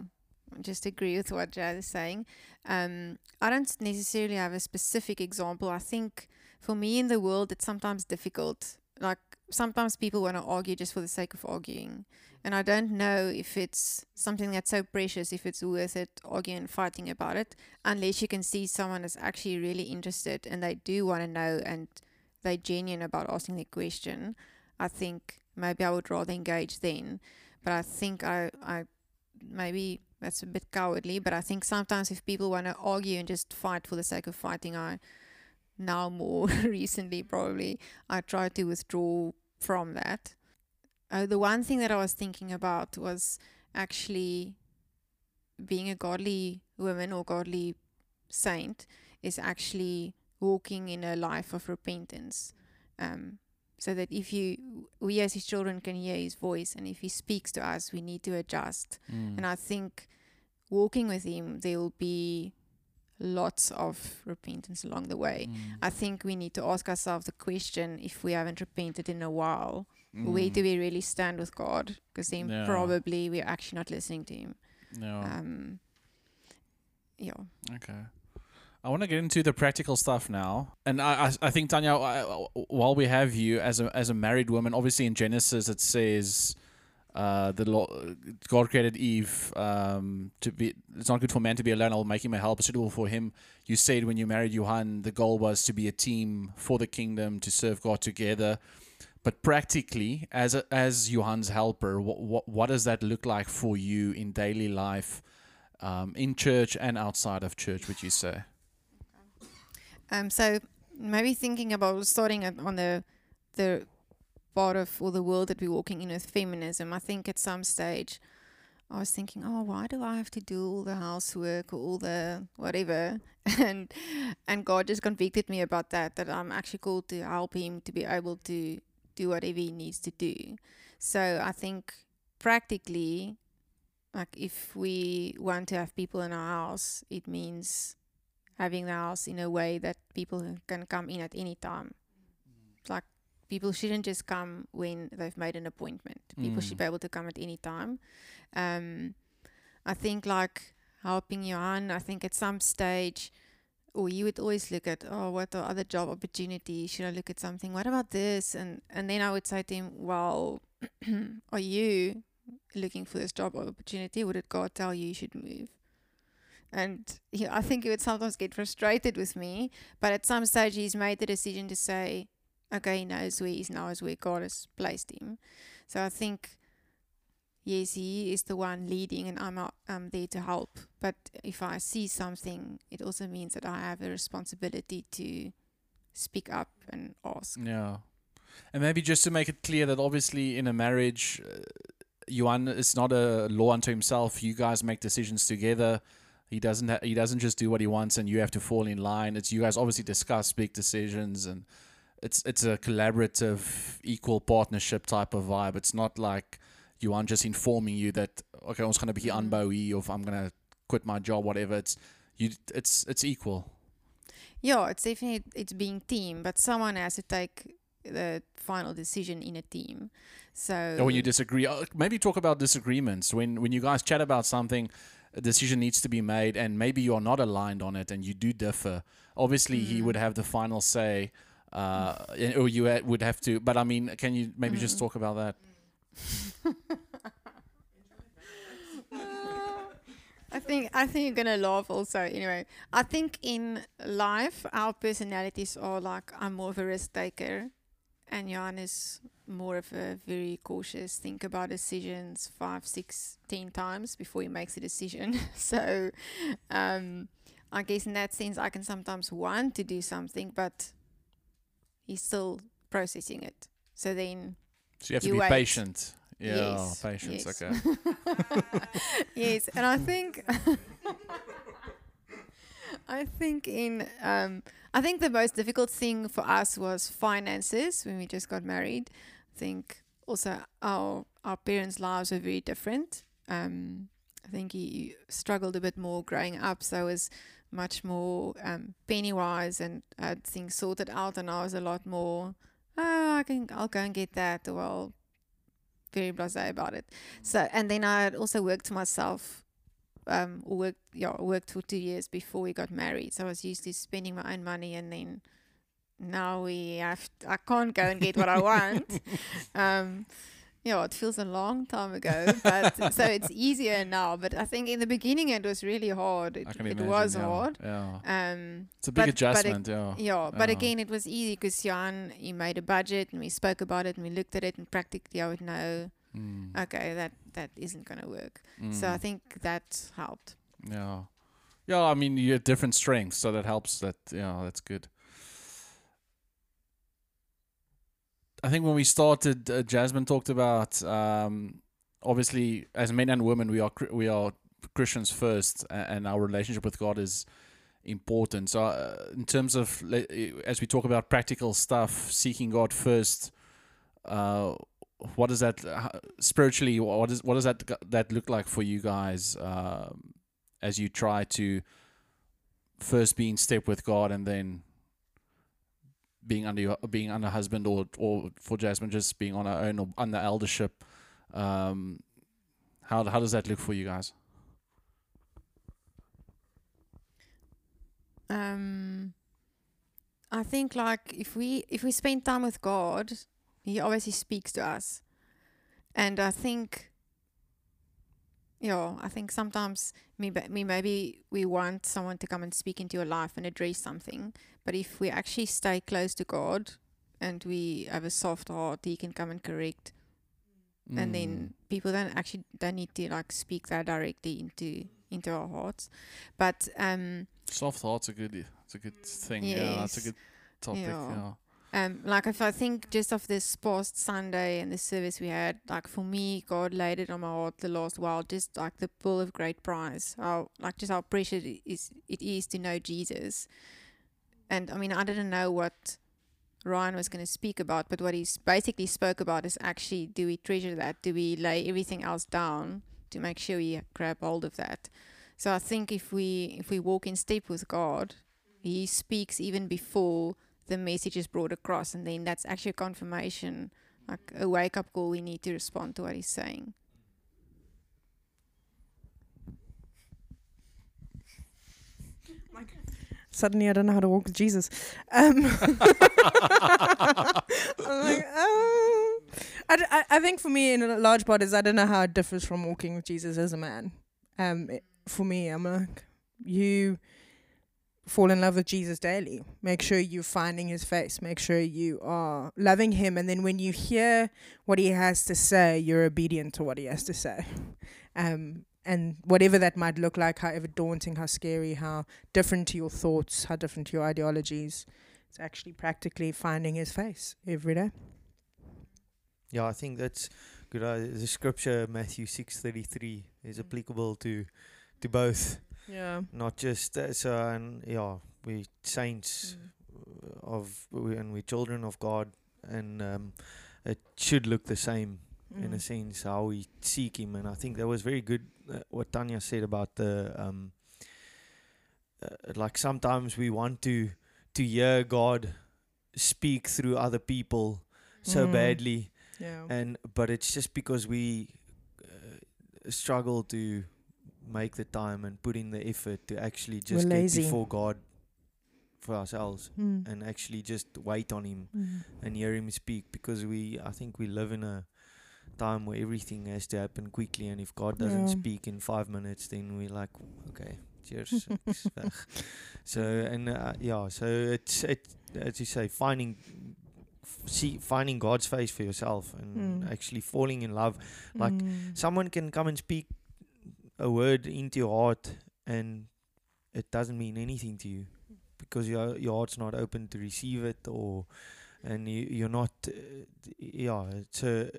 I just agree with what Jad is saying. Um, I don't necessarily have a specific example. I think for me in the world, it's sometimes difficult. Like sometimes people want to argue just for the sake of arguing. And I don't know if it's something that's so precious, if it's worth it arguing and fighting about it, unless you can see someone is actually really interested and they do want to know and they're genuine about asking the question. I think maybe I would rather engage then. But I think I, I maybe that's a bit cowardly, but I think sometimes if people want to argue and just fight for the sake of fighting, I now more [LAUGHS] recently probably I try to withdraw from that. Uh, the one thing that I was thinking about was actually being a godly woman or godly saint is actually walking in a life of repentance. Um, so that if you, we as his children can hear his voice, and if he speaks to us, we need to adjust. Mm. And I think walking with him, there will be lots of repentance along the way. Mm. I think we need to ask ourselves the question if we haven't repented in a while, where Mm. do we really stand with God? Because then Yeah. probably we're actually not listening to Him. No. Um, yeah. okay. I want to get into the practical stuff now, and I, I, I think Tanya, I, while we have you as a as a married woman, obviously in Genesis it says, uh, the God created Eve um, to be. It's not good for man to be alone. I'll make him a helper suitable for him. You said when you married Johan, the goal was to be a team for the kingdom to serve God together. But practically, as a, as Johan's helper, what, what what does that look like for you in daily life, um, in church and outside of church? Would you say? Um, so maybe thinking about starting on the the part of or the world that we're walking in with feminism. I think at some stage I was thinking, oh, why do I have to do all the housework or all the whatever? [LAUGHS] And and God just convicted me about that. That I'm actually called to help Him to be able to do whatever He needs to do. So I think practically, like if we want to have people in our house, it means having the house in a way that people can come in at any time. Like people shouldn't just come when they've made an appointment. People should Mm. be able to come at any time. Um, I think like helping Johan, I think at some stage, or you would always look at, oh, what are other job opportunities? Should I look at something? What about this? And and then I would say to him, well, [CLEARS THROAT] are you looking for this job opportunity? Or did God tell you you should move? And he, I think he would sometimes get frustrated with me, but at some stage he's made the decision to say, okay, he knows where he's now is where God has placed him. So I think, yes, he is the one leading and I'm, out, I'm there to help. But if I see something, it also means that I have a responsibility to speak up and ask. Yeah. And maybe just to make it clear that obviously in a marriage, uh, Johan is not a law unto himself. You guys make decisions together. He doesn't. Ha- he doesn't just do what he wants, and you have to fall in line. It's you guys obviously discuss big decisions, and it's it's a collaborative, equal partnership type of vibe. It's not like you aren't just informing you that okay, ons gaan 'n bietjie Mhm. aanbou hier of I'm gonna quit my job, whatever. It's you. It's it's equal. Yeah, it's definitely it's being team, but someone has to take the final decision in a team. So Or when you disagree, uh, maybe talk about disagreements. When when you guys chat about something, a decision needs to be made, and maybe you're not aligned on it, and you do differ. Obviously, he Mm. would have the final say, uh, and- or you ha- would have to. But I mean, can you maybe just Mm. talk about that? [LAUGHS] I think I think you're gonna laugh also. Anyway, I think in life our personalities are like I'm more of a risk taker, and Jan is more of a very cautious, think about decisions five, six, ten times before he makes a decision. [LAUGHS] so, um, I guess in that sense, I can sometimes want to do something, but he's still processing it. So then So you have to be wait. patient. Yeah, Yes, patience. yes. Okay. [LAUGHS] yes, and I think [LAUGHS] I think in um, I think the most difficult thing for us was finances when we just got married. I think also our our parents' lives were very different. Um, I think he struggled a bit more growing up, so I was much more um, penny wise and had things sorted out, and I was a lot more. Oh, I can I'll go and get that. Or I'll very blasé about it. So and then I had also worked myself um worked yeah, worked for two years before we got married. So I was used to spending my own money and then now we have I can't go and get what I want. [LAUGHS] Um yeah, it feels a long time ago, but [LAUGHS] so it's easier now. But I think in the beginning it was really hard. It, it imagine. was yeah, hard. Yeah. Um, It's a big but- but it- adjustment. yeah. yeah, but Yeah. again, it was easy because Jan he made a budget and we spoke about it and we looked at it and practically I would know Mm. okay that that isn't going to work. So I Mm. think that helped. Yeah. Yeah, I mean you have different strengths, so that helps that yeah, that's good. I think when we started uh, Jasmine talked about um obviously as men and women we are we are Christians first and our relationship with God is important. So uh, in terms of as we talk about practical stuff, seeking God first uh what does that uh, spiritually what is what does that that look like for you guys um as you try to first be in step with God and then being under your, being under husband or or for Jasmine just being on her own or under eldership. Um, how how does that look for you guys? Um, I think like if we if we spend time with God, He obviously speaks to us, and I think, yeah, I think sometimes me, me maybe we want someone to come and speak into your life and address something, but if we actually stay close to God and we have a soft heart, He can come and correct, and Mm. then people don't actually don't need to like speak that directly into into our hearts, but um. soft heart's a good, it's a good thing. Yeah, that's a good topic. Yeah. Yeah. Um, like if I think just of this past Sunday and the service we had, like for me, God laid it on my heart the last while, just like the pull of great prize, how like just how precious it is it is to know Jesus. And I mean, I didn't know what Ryan was going to speak about, but what he basically spoke about is actually do we treasure that? Do we lay everything else down to make sure we grab hold of that? So I think if we if we walk in step with God, He speaks even before the message is brought across, and then that's actually a confirmation, like a wake up call. We need to respond to what He's saying. Suddenly, I don't know how to walk with Jesus. Um, [LAUGHS] I'm like, oh. I, d- I- I think for me, in a large part, is I don't know how it differs from walking with Jesus as a man. Um, it- for me, I'm like, you fall in love with Jesus daily. Make sure you're finding his face. Make sure you are loving him. And then when you hear what he has to say, you're obedient to what he has to say. Um, and whatever that might look like, however daunting, how scary, how different to your thoughts, how different to your ideologies, it's actually practically finding his face every day. Yeah, I think that's good. Uh, the scripture Matthew six thirty three is applicable to to both, Yeah. not just uh, so. And yeah, we saints uh, of we, and we children of God, and um, it should look the same in a Mm. sense how we seek Him. And I think that was very good uh, what Tanya said about the um, uh, like sometimes we want to to hear God speak through other people so Mm. badly Yeah. and but it's just because we uh, struggle to make the time and put in the effort to actually just get lazy. before God for ourselves Mm. and actually just wait on Him Mm. and hear Him speak because we I think we live in a time where everything has to happen quickly and if God doesn't Yeah. speak in five minutes then we're like okay cheers [LAUGHS] so and uh, yeah so it's it as you say finding f- see finding God's face for yourself and Mm. actually falling in love like Mm. someone can come and speak a word into your heart and it doesn't mean anything to you because your your heart's not open to receive it or and you, you're not uh, yeah it's a,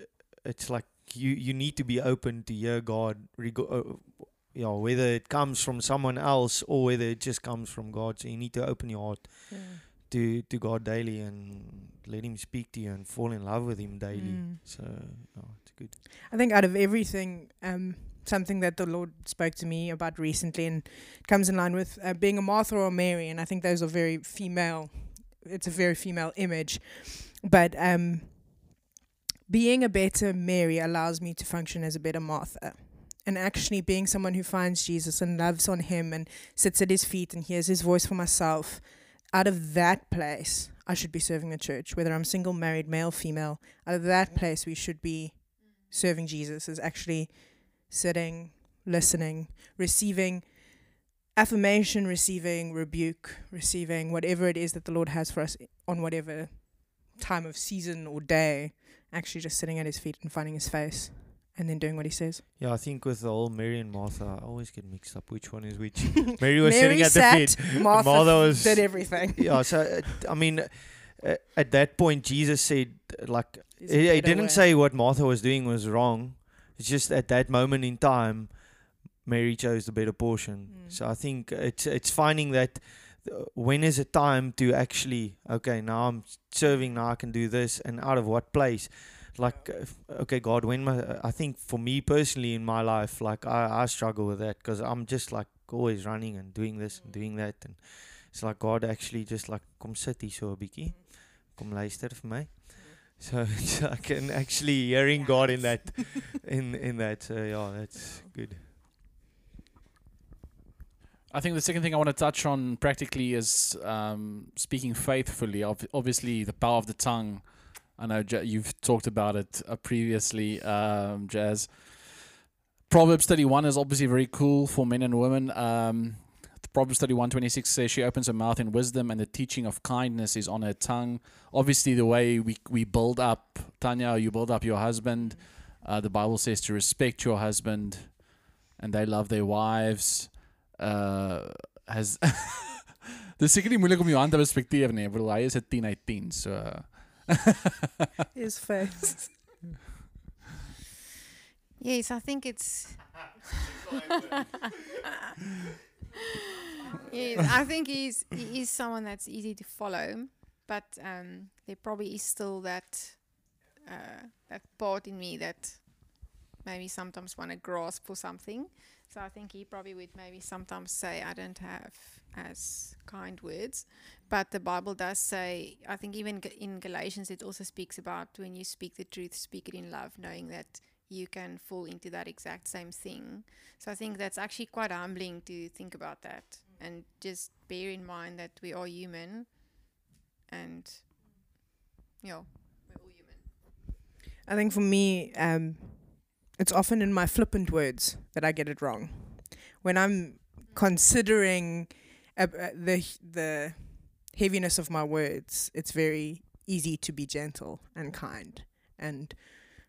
it's like you you need to be open to hear God rego- uh, yeah whether it comes from someone else or whether it just comes from God so you need to open your heart Yeah. to to God daily and let him speak to you and fall in love with him daily Mm. so yeah it's good I think out of everything, um, something that the Lord spoke to me about recently and comes in line with uh, being a Martha or a Mary, and I think those are very female. It's a very female image, but um, being a better Mary allows me to function as a better Martha. And actually, being someone who finds Jesus and loves on Him and sits at His feet and hears His voice for myself, out of that place, I should be serving the church. Whether I'm single, married, male, female, out of that place, we should be serving Jesus is actually sitting, listening, receiving affirmation, receiving rebuke, receiving whatever it is that the Lord has for us on whatever time of season or day, actually just sitting at his feet and finding his face and then doing what he says. Yeah, I think with the whole Mary and Martha, I always get mixed up which one is which. [LAUGHS] [LAUGHS] Mary was Mary sitting at the feet. [LAUGHS] Martha, Martha was- did everything. yeah, so uh, I mean, uh, at that point, Jesus said, uh, like, he, he didn't way. say what Martha was doing was wrong. It's just at that moment in time, Mary chose the better portion. Mm. So I think it's it's finding that when is it time to actually okay now I'm serving now I can do this and out of what place? Like uh, okay God when my I think for me personally in my life like I, I struggle with that because I'm just like always running and doing this and doing that and it's like God actually just like kom sit hier so 'n bietjie kom luister vir my. So, [LAUGHS] so I can actually hearing God in that [LAUGHS] in in that. So yeah that's good I think the second thing I want to touch on practically is um, speaking faithfully. Obviously, the power of the tongue. I know you've talked about it uh, previously, um, Jazz. Proverbs 31 is obviously very cool for men and women. Um, Proverbs 31 26 says, She opens her mouth in wisdom, and the teaching of kindness is on her tongue. Obviously, the way we, we build up, Tanya, you build up your husband. Uh, the Bible says to respect your husband, and they love their wives. Uh, has [LAUGHS] Dis seker nie moeilik om jou hand te respekteer nie. Ek bedoel hy is 'n 10 uit 10. So [LAUGHS] His face. Yes, I think it's. yes, I think he's he is someone that's easy to follow, but um, there probably is still that uh, that part in me that maybe sometimes want to grasp for something. So I think he probably would maybe sometimes say, "I don't have as kind words," but the Bible does say. I think even in Galatians it also speaks about when you speak the truth, speak it in love, knowing that you can fall into that exact same thing. So I think that's actually quite humbling to think about that and just bear in mind that we are human and you know, we're all human. I think for me, um, it's often in my flippant words that I get it wrong. When I'm considering uh, the the heaviness of my words, it's very easy to be gentle and kind and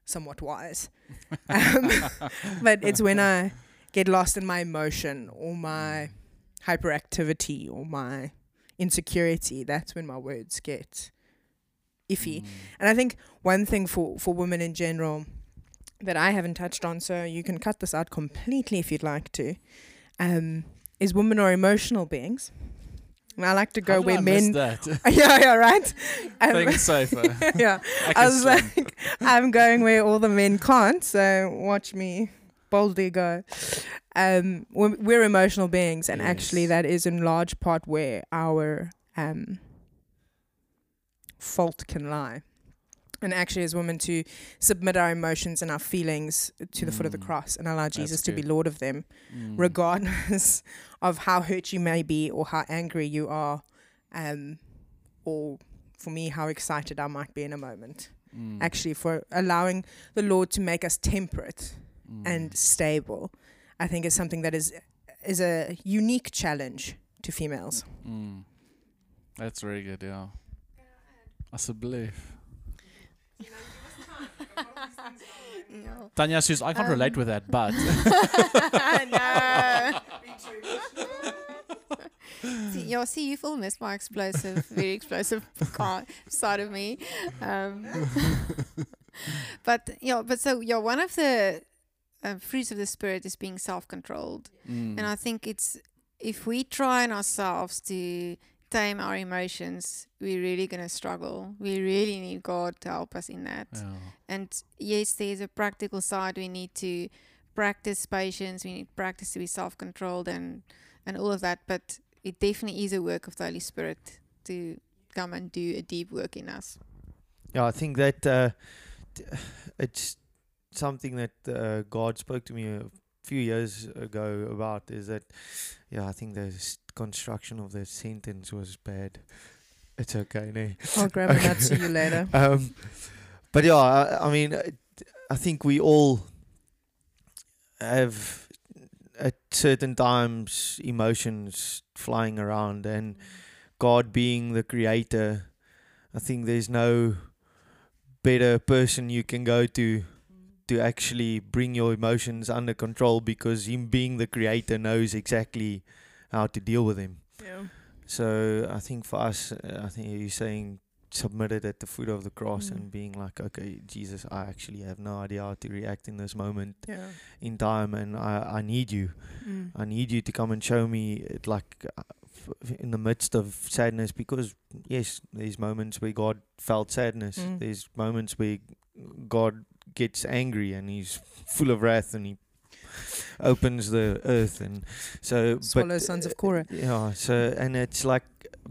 somewhat wise. [LAUGHS] um, [LAUGHS] but it's when I get lost in my emotion or my hyperactivity or my insecurity that's when my words get iffy. mm, And I think one thing for, for women in general that I haven't touched on, so you can cut this out completely if you'd like to, um, is women are emotional beings. And I like to go where I men. that. [LAUGHS] yeah, yeah, right. [LAUGHS] Um, Safer. [LAUGHS] yeah, I was like, I'm going where all the men can't. So watch me boldly go. Um, we're, we're emotional beings, and actually, that is in large part where our um, fault can lie. And actually, as women, to submit our emotions and our feelings to the foot of the Mm. cross and allow Jesus to be. Lord of them, Mm. regardless [LAUGHS] of how hurt you may be or how angry you are, um, or for me, how excited I might be in a moment Mm. actually for allowing the Lord to make us temperate Mm. and stable, I think is something that is is a unique challenge to females. Mm. That's very good, yeah. Asseblief. [LAUGHS] Yeah. [LAUGHS] Tanya says, I can't relate Um, with that, but. [LAUGHS] no. see, yeah, see, you've all missed my explosive, very explosive car side of me. Um, but yeah, but so yeah, one of the uh, fruits of the spirit is being self-controlled, Mm. and I think it's if we try in ourselves to tame our emotions, we're really gonna struggle. We really need God to help us in that. yeah. And yes, there's a practical side. We need to practice patience. We need practice to be self-controlled and and all of that. But it definitely is a work of the Holy Spirit to come and do a deep work in us. Yeah, I think that uh, [SIGHS] it's something that uh, God spoke to me few years ago about. Is that, yeah, I think the construction of the sentence was bad. It's okay, no. I'll grab a nut. See you [LAUGHS] later. Um, but yeah, I, I mean, uh, I think we all have at certain times emotions flying around, and God being the creator, I think there's no better person you can go to to actually bring your emotions under control because him being the creator knows exactly how to deal with them. Yeah. So I think for us, uh, I think you're saying submitted at the foot of the cross Mm. and being like, okay, Jesus, I actually have no idea how to react in this moment Yeah. in time, and I, I need you. Mm. I need you to come and show me it like uh, f- in the midst of sadness because yes, there's moments where God felt sadness. Mm. There's moments where God gets angry and he's full of wrath and he opens the earth and so Swallow but sons uh, of Korah. yeah so and it's like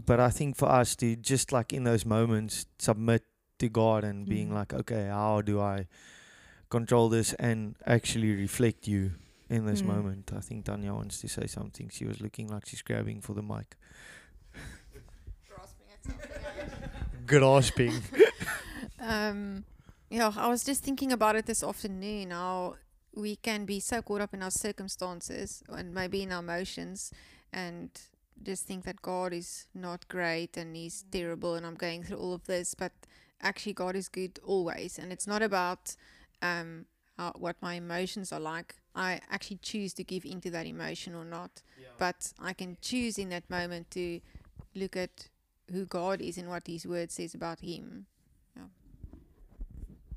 but I think for us to just like in those moments submit to God and being Mm. like okay how do I control this and actually reflect you in this Mm. moment. I think Tanya wants to say something. She was looking like she's grabbing for the mic. Grasping. [LAUGHS] [LAUGHS] Um, yeah, I was just thinking about it this afternoon. How we can be so caught up in our circumstances and maybe in our emotions, and just think that God is not great and He's terrible, and I'm going through all of this. But actually, God is good always, and it's not about um, how, what my emotions are like. I actually choose to give into that emotion or not. But I can choose in that moment to look at who God is and what His Word says about Him.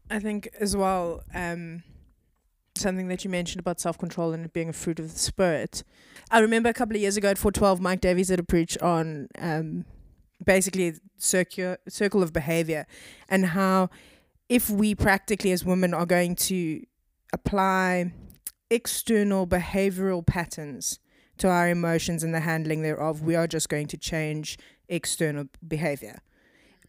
I think as well, um, something that you mentioned about self control and it being a fruit of the spirit. I remember a couple of years ago at 412, Mike Davies did a preach on um, basically circular circle of behavior and how if we practically as women are going to apply external behavioral patterns to our emotions and the handling thereof, we are just going to change external behavior.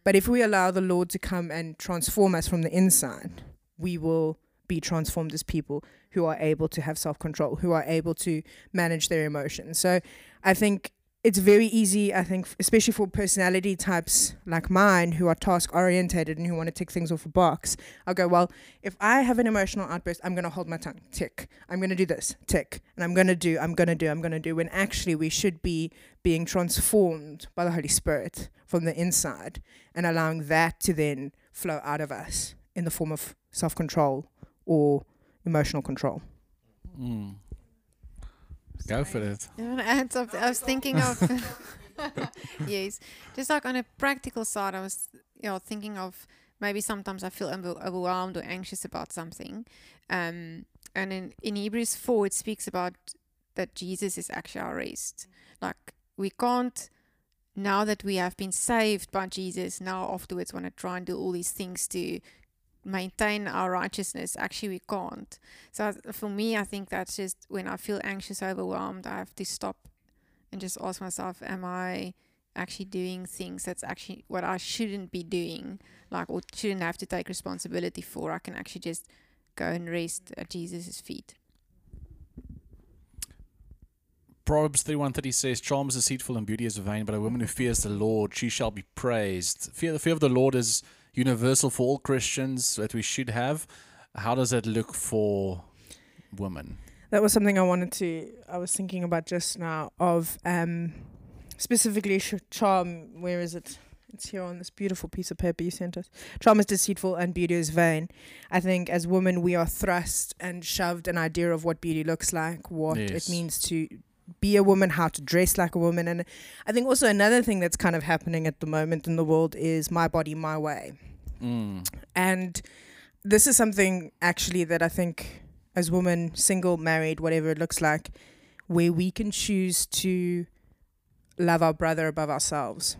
But if we allow the Lord to come and transform us from the inside, we will be transformed as people who are able to have self control, who are able to manage their emotions. So I think it's very easy, I think, especially for personality types like mine who are task orientated and who want to tick things off a box. I'll go, well, if I have an emotional outburst, I'm going to hold my tongue, tick. I'm going to do this, tick. And I'm going to do, I'm going to do, I'm going to do. When actually we should be being transformed by the Holy Spirit from the inside and allowing that to then flow out of us in the form of self control or emotional control. Mm. Go for it. You want to add something? I was thinking of [LAUGHS] yes, just like on a practical side, I was you know thinking of maybe sometimes I feel overwhelmed or anxious about something, um, and in in Hebrews four it speaks about that Jesus is actually our rest. Like we can't now that we have been saved by Jesus, now afterwards want to try and do all these things to maintain our righteousness. Actually, we can't. So for me, I think that's just when I feel anxious, overwhelmed, I have to stop and just ask myself, am I actually doing things that's actually what I shouldn't be doing, like or shouldn't have to take responsibility for? I can actually just go and rest at Jesus' feet. Proverbs 31:30 says, "Charm is deceitful and beauty is vain, but a woman who fears the Lord, she shall be praised." Fear, the fear of the Lord is universal for all Christians that we should have. How does that look for women? That was something I wanted to. I was thinking about just now of um, specifically sh- charm. Where is it? It's here on this beautiful piece of paper you sent us. Charm is deceitful and beauty is vain. I think as women we are thrust and shoved an idea of what beauty looks like, what Yes. it means to be a woman, how to dress like a woman, and I think also another thing that's kind of happening at the moment in the world is my body, my way. Mm. And this is something actually that I think as women, single, married, whatever it looks like, where we can choose to love our brother above ourselves.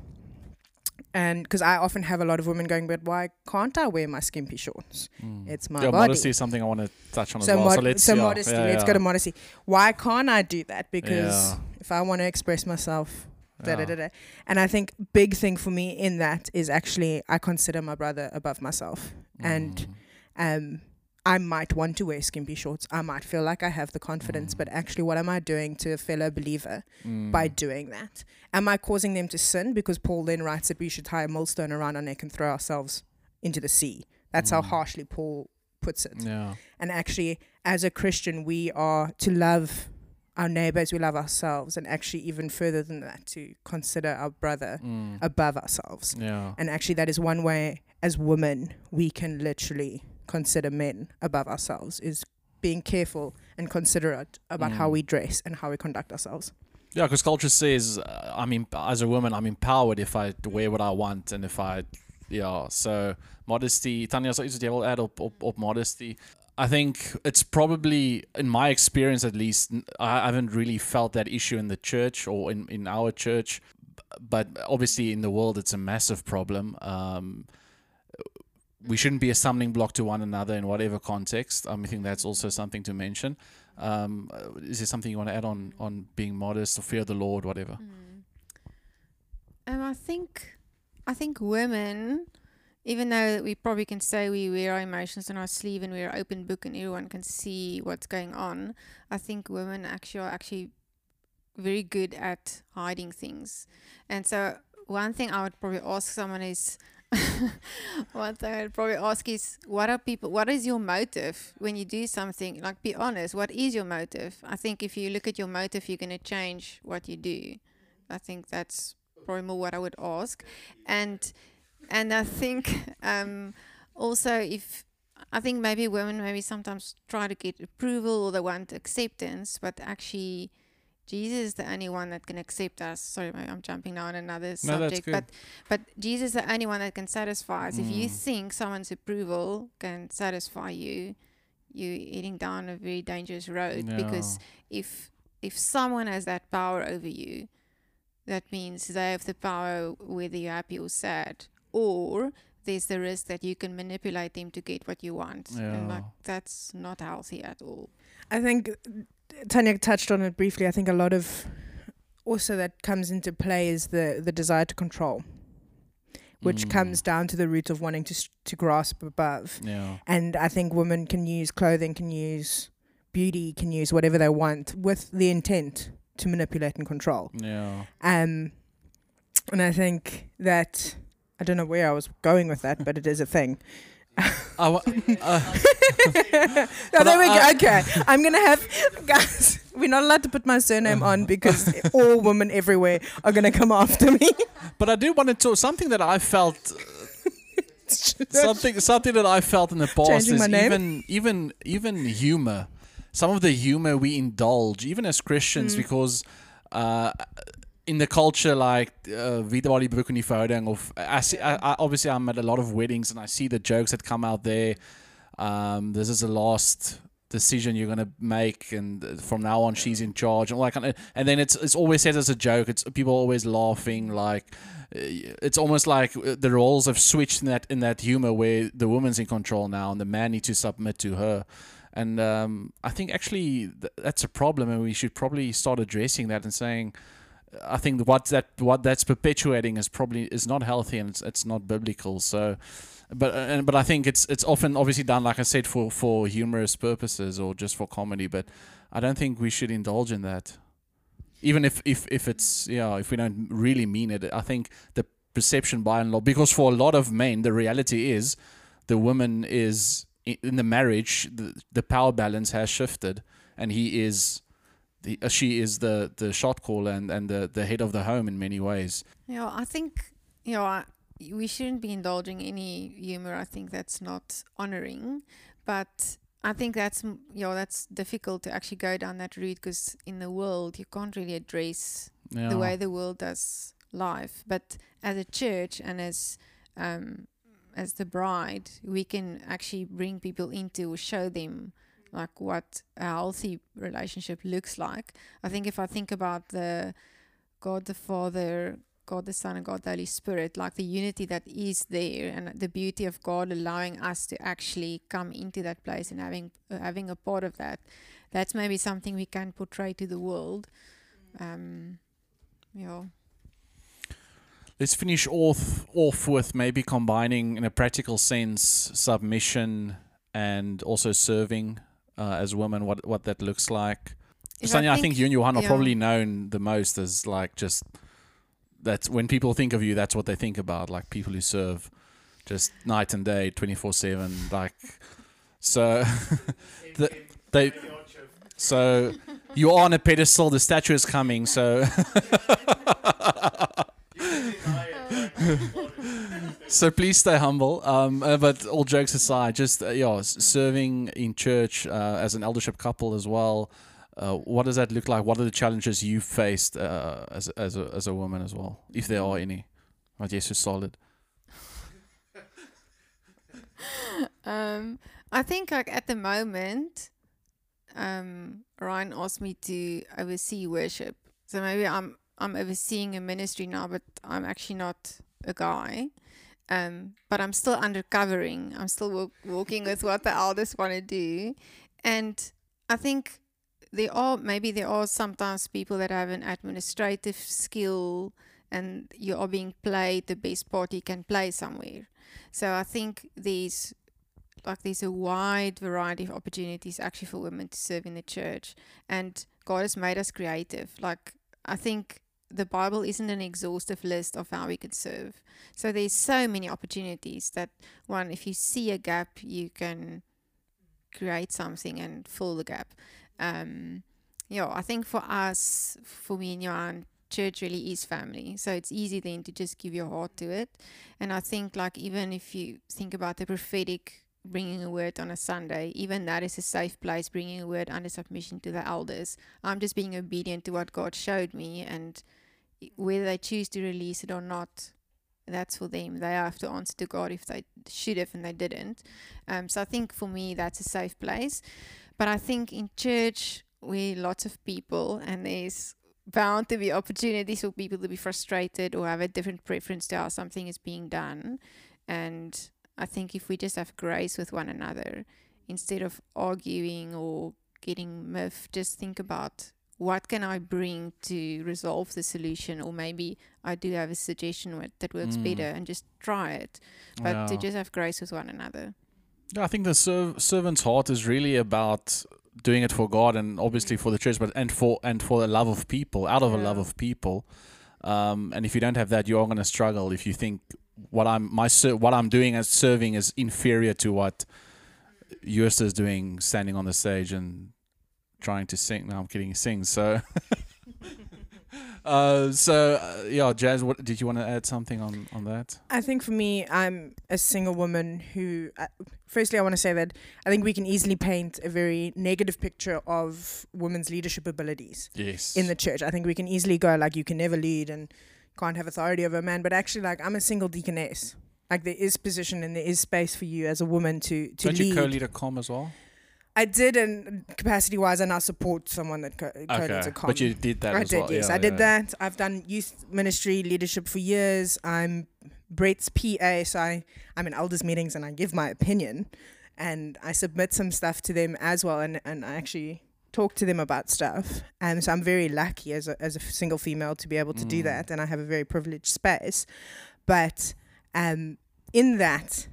And because I often have a lot of women going, but why can't I wear my skimpy shorts? Mm. It's my yeah, body. modesty is something I want to touch on So, as well. mod- so let's so yeah, modesty. yeah, let's go to modesty. Why can't I do that? Because if I want to express myself, da, da, da, da. and I think big thing for me in that is actually I consider my brother above myself, and Mm. um, I might want to wear skimpy shorts. I might feel like I have the confidence, Mm. but actually, what am I doing to a fellow believer Mm. by doing that? Am I causing them to sin? Because Paul then writes that we should tie a millstone around our neck and throw ourselves into the sea. That's how Mm. harshly Paul puts it. Yeah. And actually, as a Christian, we are to love our neighbors, we love ourselves, and actually, even further than that, to consider our brother Mm. above ourselves. yeah. And actually, that is one way as women we can literally consider men above ourselves is being careful and considerate about how Mm. we dress and how we conduct ourselves. Yeah, because culture says, uh, I mean, as a woman, I'm empowered if I wear what I want and if I, yeah. So modesty, Tanya, so iets wat jy wil add op, op, op modesty. I think it's probably, in my experience at least, I haven't really felt that issue in the church or in, in our church. But obviously, in the world, it's a massive problem. Um, we shouldn't be a stumbling block to one another in whatever context. Um, I think that's also something to mention. Um, uh, is there something you want to add on on being modest or fear the Lord, whatever? Um, I think, I think women even though we probably can say we wear our emotions on our sleeve and we're an open book and everyone can see what's going on, I think women actually are actually very good at hiding things. And so one thing I would probably ask someone is [LAUGHS] one thing I'd probably ask is what are people what is your motive when you do something? Like be honest, what is your motive? I think if you look at your motive you're gonna change what you do. I think that's probably more what I would ask. And and I think [LAUGHS] um, also if I think maybe women maybe sometimes try to get approval or they want acceptance, but actually Jesus is the only one that can accept us. Sorry, I'm jumping now on another No, that's subject, good. but but Jesus is the only one that can satisfy us. If you Mm. think someone's approval can satisfy you, you're heading down a very dangerous road because if if someone has that power over you, that means they have the power whether you're happy or sad, or there's the risk that you can manipulate them to get what you want, yeah. and like that's not healthy at all. I think Tanya touched on it briefly. I think a lot of also that comes into play is the the desire to control, which Mm. comes down to the root of wanting to s- to grasp above. Yeah. And I think women can use clothing, can use beauty, can use whatever they want with the intent to manipulate and control. Yeah. Um, and I think that I don't know where I was going with that, but it is a thing. [LAUGHS] Uh, oh, But there we go. Okay, I'm gonna have [LAUGHS] guys. We're not allowed to put my surname on because [LAUGHS] all women everywhere are gonna come after me. but I do want to talk something that I felt something something that I felt in the past Changing is even even even humor. Some of the humor we indulge, even as Christians, Mm. because uh, in the culture like uh, wie waar die broek in die verhouding of I see, I, I, obviously I'm at a lot of weddings and I see the jokes that come out there. Um, this is the last decision you're gonna make, and uh, from now on she's in charge, and like, and then it's it's always said as a joke. It's people are always laughing like uh, it's almost like uh, the roles have switched in that in that humor where the woman's in control now and the man needs to submit to her and um, I think actually th- that's a problem and we should probably start addressing that and saying I think what that what that's perpetuating is probably is not healthy and it's, it's not biblical. So but uh, and, but I think it's it's often obviously done like I said for for humorous purposes or just for comedy but I don't think we should indulge in that. Even if if if it's yeah if we don't really mean it i think the perception by and large because for a lot of men the reality is the woman is in the marriage the, the power balance has shifted and he is the, uh, she is the the shot caller and and the the head of the home in many ways Yeah, I think you know I, we shouldn't be indulging any humor. I think that's not honoring, but I think that's you know that's difficult to actually go down that route because in the world you can't really address yeah the way the world does life. But as a church and as um, as the bride, we can actually bring people into or show them like what a healthy relationship looks like. I think if I think about the God the Father, God the Son, and God the Holy Spirit, like the unity that is there, and the beauty of God allowing us to actually come into that place and having uh, having a part of that. That's maybe something we can portray to the world. Um, yeah. Let's finish off off with maybe combining in a practical sense submission and also serving uh, as women. What what that looks like. If Sonia, I think, you and Johan are probably known the most as like just that's when people think of you, that's what they think about, like people who serve just night and day, twenty four seven, like so. [LAUGHS] the, they so you are on a pedestal. The statue is coming. So [LAUGHS] [LAUGHS] so please stay humble. Um, uh, but all jokes aside, just uh, yeah, serving in church uh, as an eldership couple as well. Uh, what does that look like? What are the challenges you faced uh, as as a, as a woman as well, if there are any? Wat Jesus solid. Um, I think like at the moment, um, Ryan asked me to oversee worship. So maybe I'm I'm overseeing a ministry now, but I'm actually not a guy. Um, but I'm still undercovering. I'm still walk, walking with what the elders want to do, and I think there are maybe there are sometimes people that have an administrative skill and you are being played the best part you can play somewhere. So I think there's like there's a wide variety of opportunities actually for women to serve in the church, and God has made us creative. Like I think the Bible isn't an exhaustive list of how we can serve. So there's so many opportunities that one, if you see a gap, you can create something and fill the gap. Um, yeah, I think for us, for me and Johan, church really is family. So it's easy then to just give your heart to it. And I think like even if you think about the prophetic bringing a word on a Sunday, even that is a safe place, bringing a word under submission to the elders. I'm just being obedient to what God showed me, and whether they choose to release it or not, that's for them. They have to answer to God if they should have and they didn't. Um, so I think for me, that's a safe place. But I think in church, we're lots of people, and there's bound to be opportunities for people to be frustrated or have a different preference to how something is being done. And I think if we just have grace with one another, instead of arguing or getting miffed, just think about what can I bring to resolve the solution, or maybe I do have a suggestion that works Mm. better, and just try it. But to just have grace with one another. Yeah, I think the serv- servant's heart is really about doing it for God and obviously for the church, but and for and for the love of people, out of a love of people. Um, and if you don't have that, you are going to struggle. If you think what I'm my ser- what I'm doing as serving is inferior to what Joost is doing, standing on the stage and trying to sing. No, I'm kidding. He sings. So, [LAUGHS] uh, so uh, yeah, Jazz. What did you want to add something on on that? I think for me, I'm a single woman who, uh, firstly, I want to say that I think we can easily paint a very negative picture of women's leadership abilities Yes. in the church. I think we can easily go like, you can never lead and can't have authority over a man. But actually, like, I'm a single deaconess. Like, there is position and there is space for you as a woman to to Don't lead. you co-lead a com as well? I did, and capacity wise, and I support someone that co- a com. But you did that I as did, well. yes. Yeah, I did yeah. that. I've done youth ministry leadership for years. I'm Brett's PA, so I, I'm in elders meetings and I give my opinion and I submit some stuff to them as well and, and I actually talk to them about stuff. And so I'm very lucky as a, as a single female to be able to do Mm. that and I have a very privileged space. But um, in that,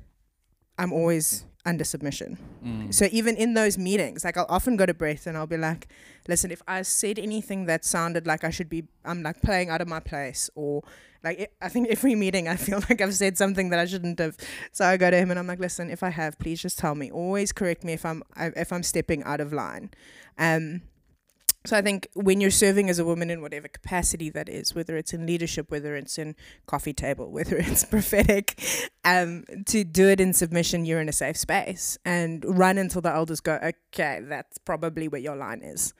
I'm always under submission. Mm. So even in those meetings, like I'll often go to Brett and I'll be like, listen, if I said anything that sounded like I should be, I'm like playing out of my place or like it, I think [LAUGHS] every meeting I feel like I've said something that I shouldn't have. So I go to him and I'm like, listen, if I have, please just tell me. Always correct me if I'm if I'm stepping out of line. Um, so I think when you're serving as a woman in whatever capacity that is, whether it's in leadership, whether it's in coffee table, [LAUGHS] whether it's prophetic, um, to do it in submission, you're in a safe space and run until the elders go, okay, that's probably where your line is.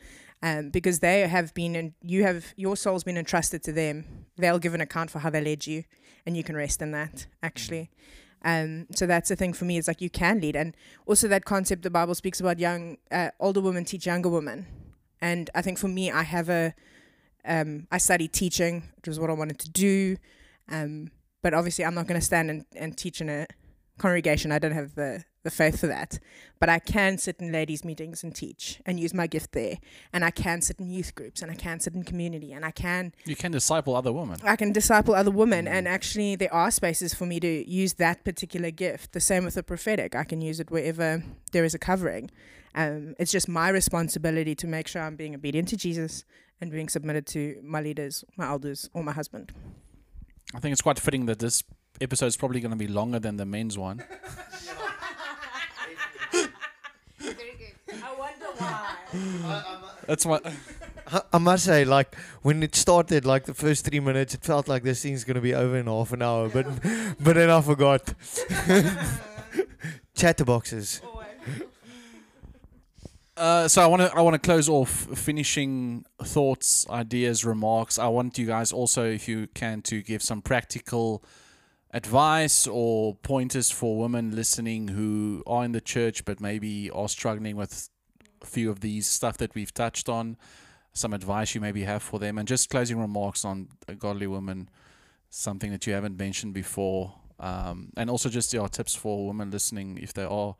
Um, because they have been, and you have, your soul's been entrusted to them. They'll give an account for how they led you, and you can rest in that, actually. Um, so that's the thing for me, is like you can lead. And also that concept the Bible speaks about young, uh, older women teach younger women. And I think for me, I have a, um, I studied teaching, which was what I wanted to do. Um, but obviously, I'm not going to stand and, and teach in a congregation. I don't have the, the faith for that. But I can sit in ladies' meetings and teach and use my gift there. And I can sit in youth groups and I can sit in community and I can You can disciple other women. I can disciple other women, Mm. and actually, there are spaces for me to use that particular gift. The same with the prophetic. I can use it wherever there is a covering. Um, it's just my responsibility to make sure I'm being obedient to Jesus and being submitted to my leaders, my elders, or my husband. I think it's quite fitting that this episode is probably going to be longer than the men's one. I wonder why. That's what. I, I must say, like when it started, like the first three minutes, it felt like this thing's gonna be over in half an hour. But but then I forgot. [LAUGHS] [LAUGHS] Chatterboxes. Uh, so I want to I want to close off finishing thoughts, ideas, remarks. I want you guys also, if you can, to give some practical advice or pointers for women listening who are in the church but maybe are struggling with a few of these stuff that we've touched on. Some advice you maybe have for them, and just closing remarks on a godly woman, something that you haven't mentioned before, um, and also just your tips for women listening if they are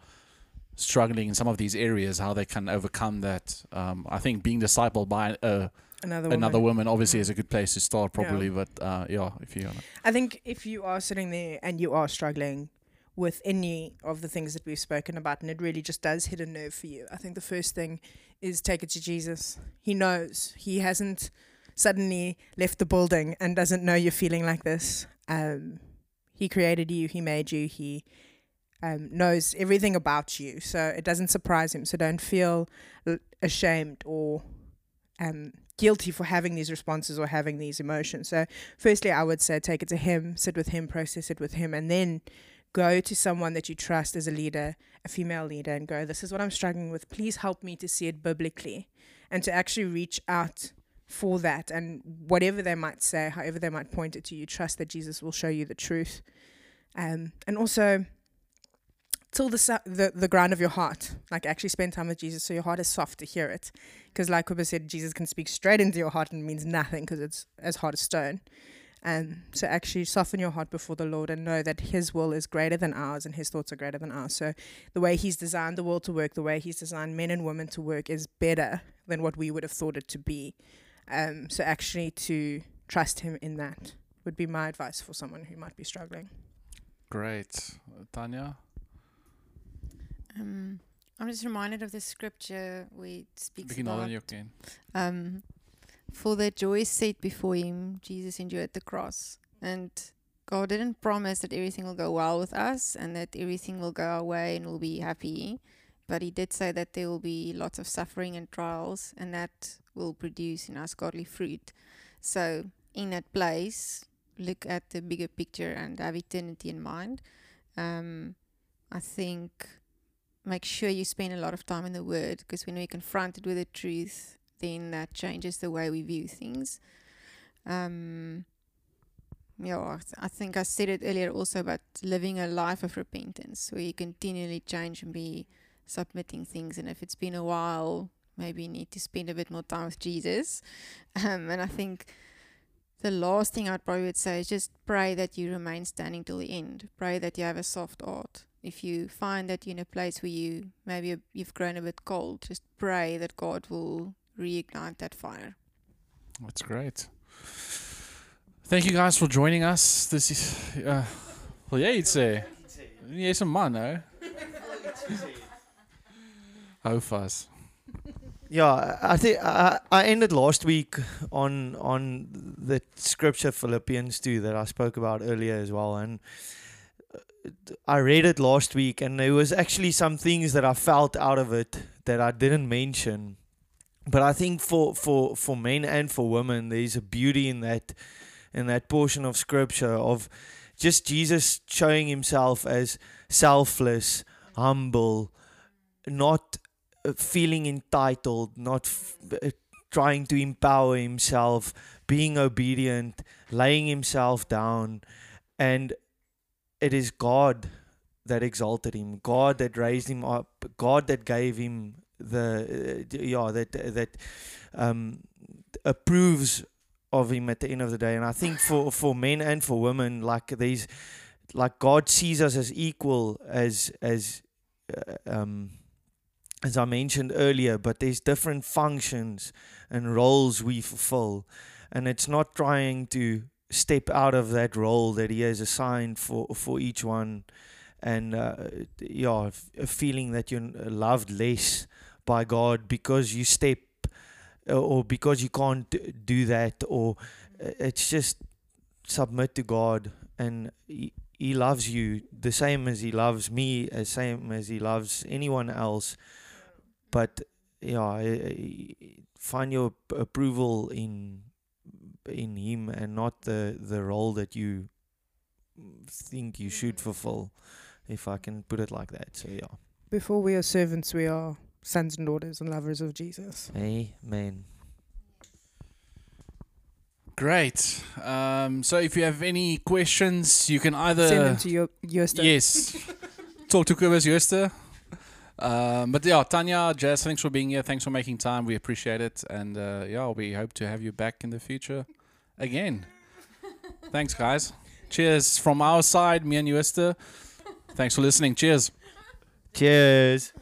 struggling in some of these areas, how they can overcome that. Um, I think being discipled by a Another woman. another woman obviously Mm. is a good place to start Yeah. probably but uh yeah if you I think if you are sitting there and you are struggling with any of the things that we've spoken about, and it really just does hit a nerve for you, I think the first thing is take it to Jesus. He knows. He hasn't suddenly left the building and doesn't know you're feeling like this. Um, he created you. He made you. He um, knows everything about you. So it doesn't surprise him. So don't feel ashamed or um, guilty for having these responses or having these emotions. So firstly, I would say take it to him, sit with him, process it with him, and then go to someone that you trust as a leader, a female leader, and go, This is what I'm struggling with. Please help me to see it biblically and to actually reach out for that. And whatever they might say, however they might point it to you, trust that Jesus will show you the truth. Um, and also, till the, the the ground of your heart, like actually spend time with Jesus, so your heart is soft to hear it. Because, like Kuba said, Jesus can speak straight into your heart and it means nothing because it's as hard as stone. And so actually soften your heart before the Lord and know that His will is greater than ours and His thoughts are greater than ours. So the way He's designed the world to work, the way He's designed men and women to work is better than what we would have thought it to be. Um, so actually to trust Him in that would be my advice for someone who might be struggling. great tanya Um, I'm just reminded of the scripture where it speaks about on you again um, for the joy set before him, Jesus endured the cross. And God didn't promise that everything will go well with us and that everything will go our way and we'll be happy. But He did say that there will be lots of suffering and trials, and that will produce in us godly fruit. So, in that place, look at the bigger picture and have eternity in mind. Um, I think make sure you spend a lot of time in the Word because when we're confronted with the truth, then that changes the way we view things. Um, yeah, I think I said it earlier also about living a life of repentance where you continually change and be submitting things. And if it's been a while, maybe you need to spend a bit more time with Jesus. [LAUGHS] Um, and I think the last thing I'd probably would say is just pray that you remain standing till the end. Pray that you have a soft heart. If you find that you're in a place where you maybe you've grown a bit cold, just pray that God will reignite that fire. That's great. Thank you guys for joining us. This is uh wil jy iets sê? Jy's 'n man, hè? Hou vas. Yeah, I think I, I ended last week on on the scripture Philippians 2 that I spoke about earlier as well, and I read it last week, and there was actually some things that I felt out of it that I didn't mention. But I think for for for men and for women, there's a beauty in that in that portion of scripture of just Jesus showing himself as selfless, humble, not uh, feeling entitled, not f- uh, trying to empower himself, being obedient, laying himself down. And it is God that exalted him, God that raised him up, God that gave him the, uh, yeah, that, that um, approves of him at the end of the day. And I think for, for men and for women, like these, like God sees us as equal as, as, uh, um, as I mentioned earlier, but there's different functions and roles we fulfill. And it's not trying to step out of that role that He has assigned for, for each one. And uh, yeah, a feeling that you're loved less by God because you step uh, or because you can't do that, or uh, it's just submit to God and He, he loves you the same as He loves me, as same as He loves anyone else but yeah, find your approval in in him and not the the role that you think you should fulfill, if I can put it like that. So yeah, Before we are servants, we are sons and daughters and lovers of Jesus. amen. Great. Um, so if you have any questions, you can either Send them to your Jooste. yes [LAUGHS] talk to Kobus Jooste. Um, but yeah, Tanya, Jess, thanks for being here. Thanks for making time. We appreciate it. And uh, yeah, we hope to have you back in the future again. thanks, guys. Cheers from our side, me and Jooste. Thanks for listening. Cheers. Cheers.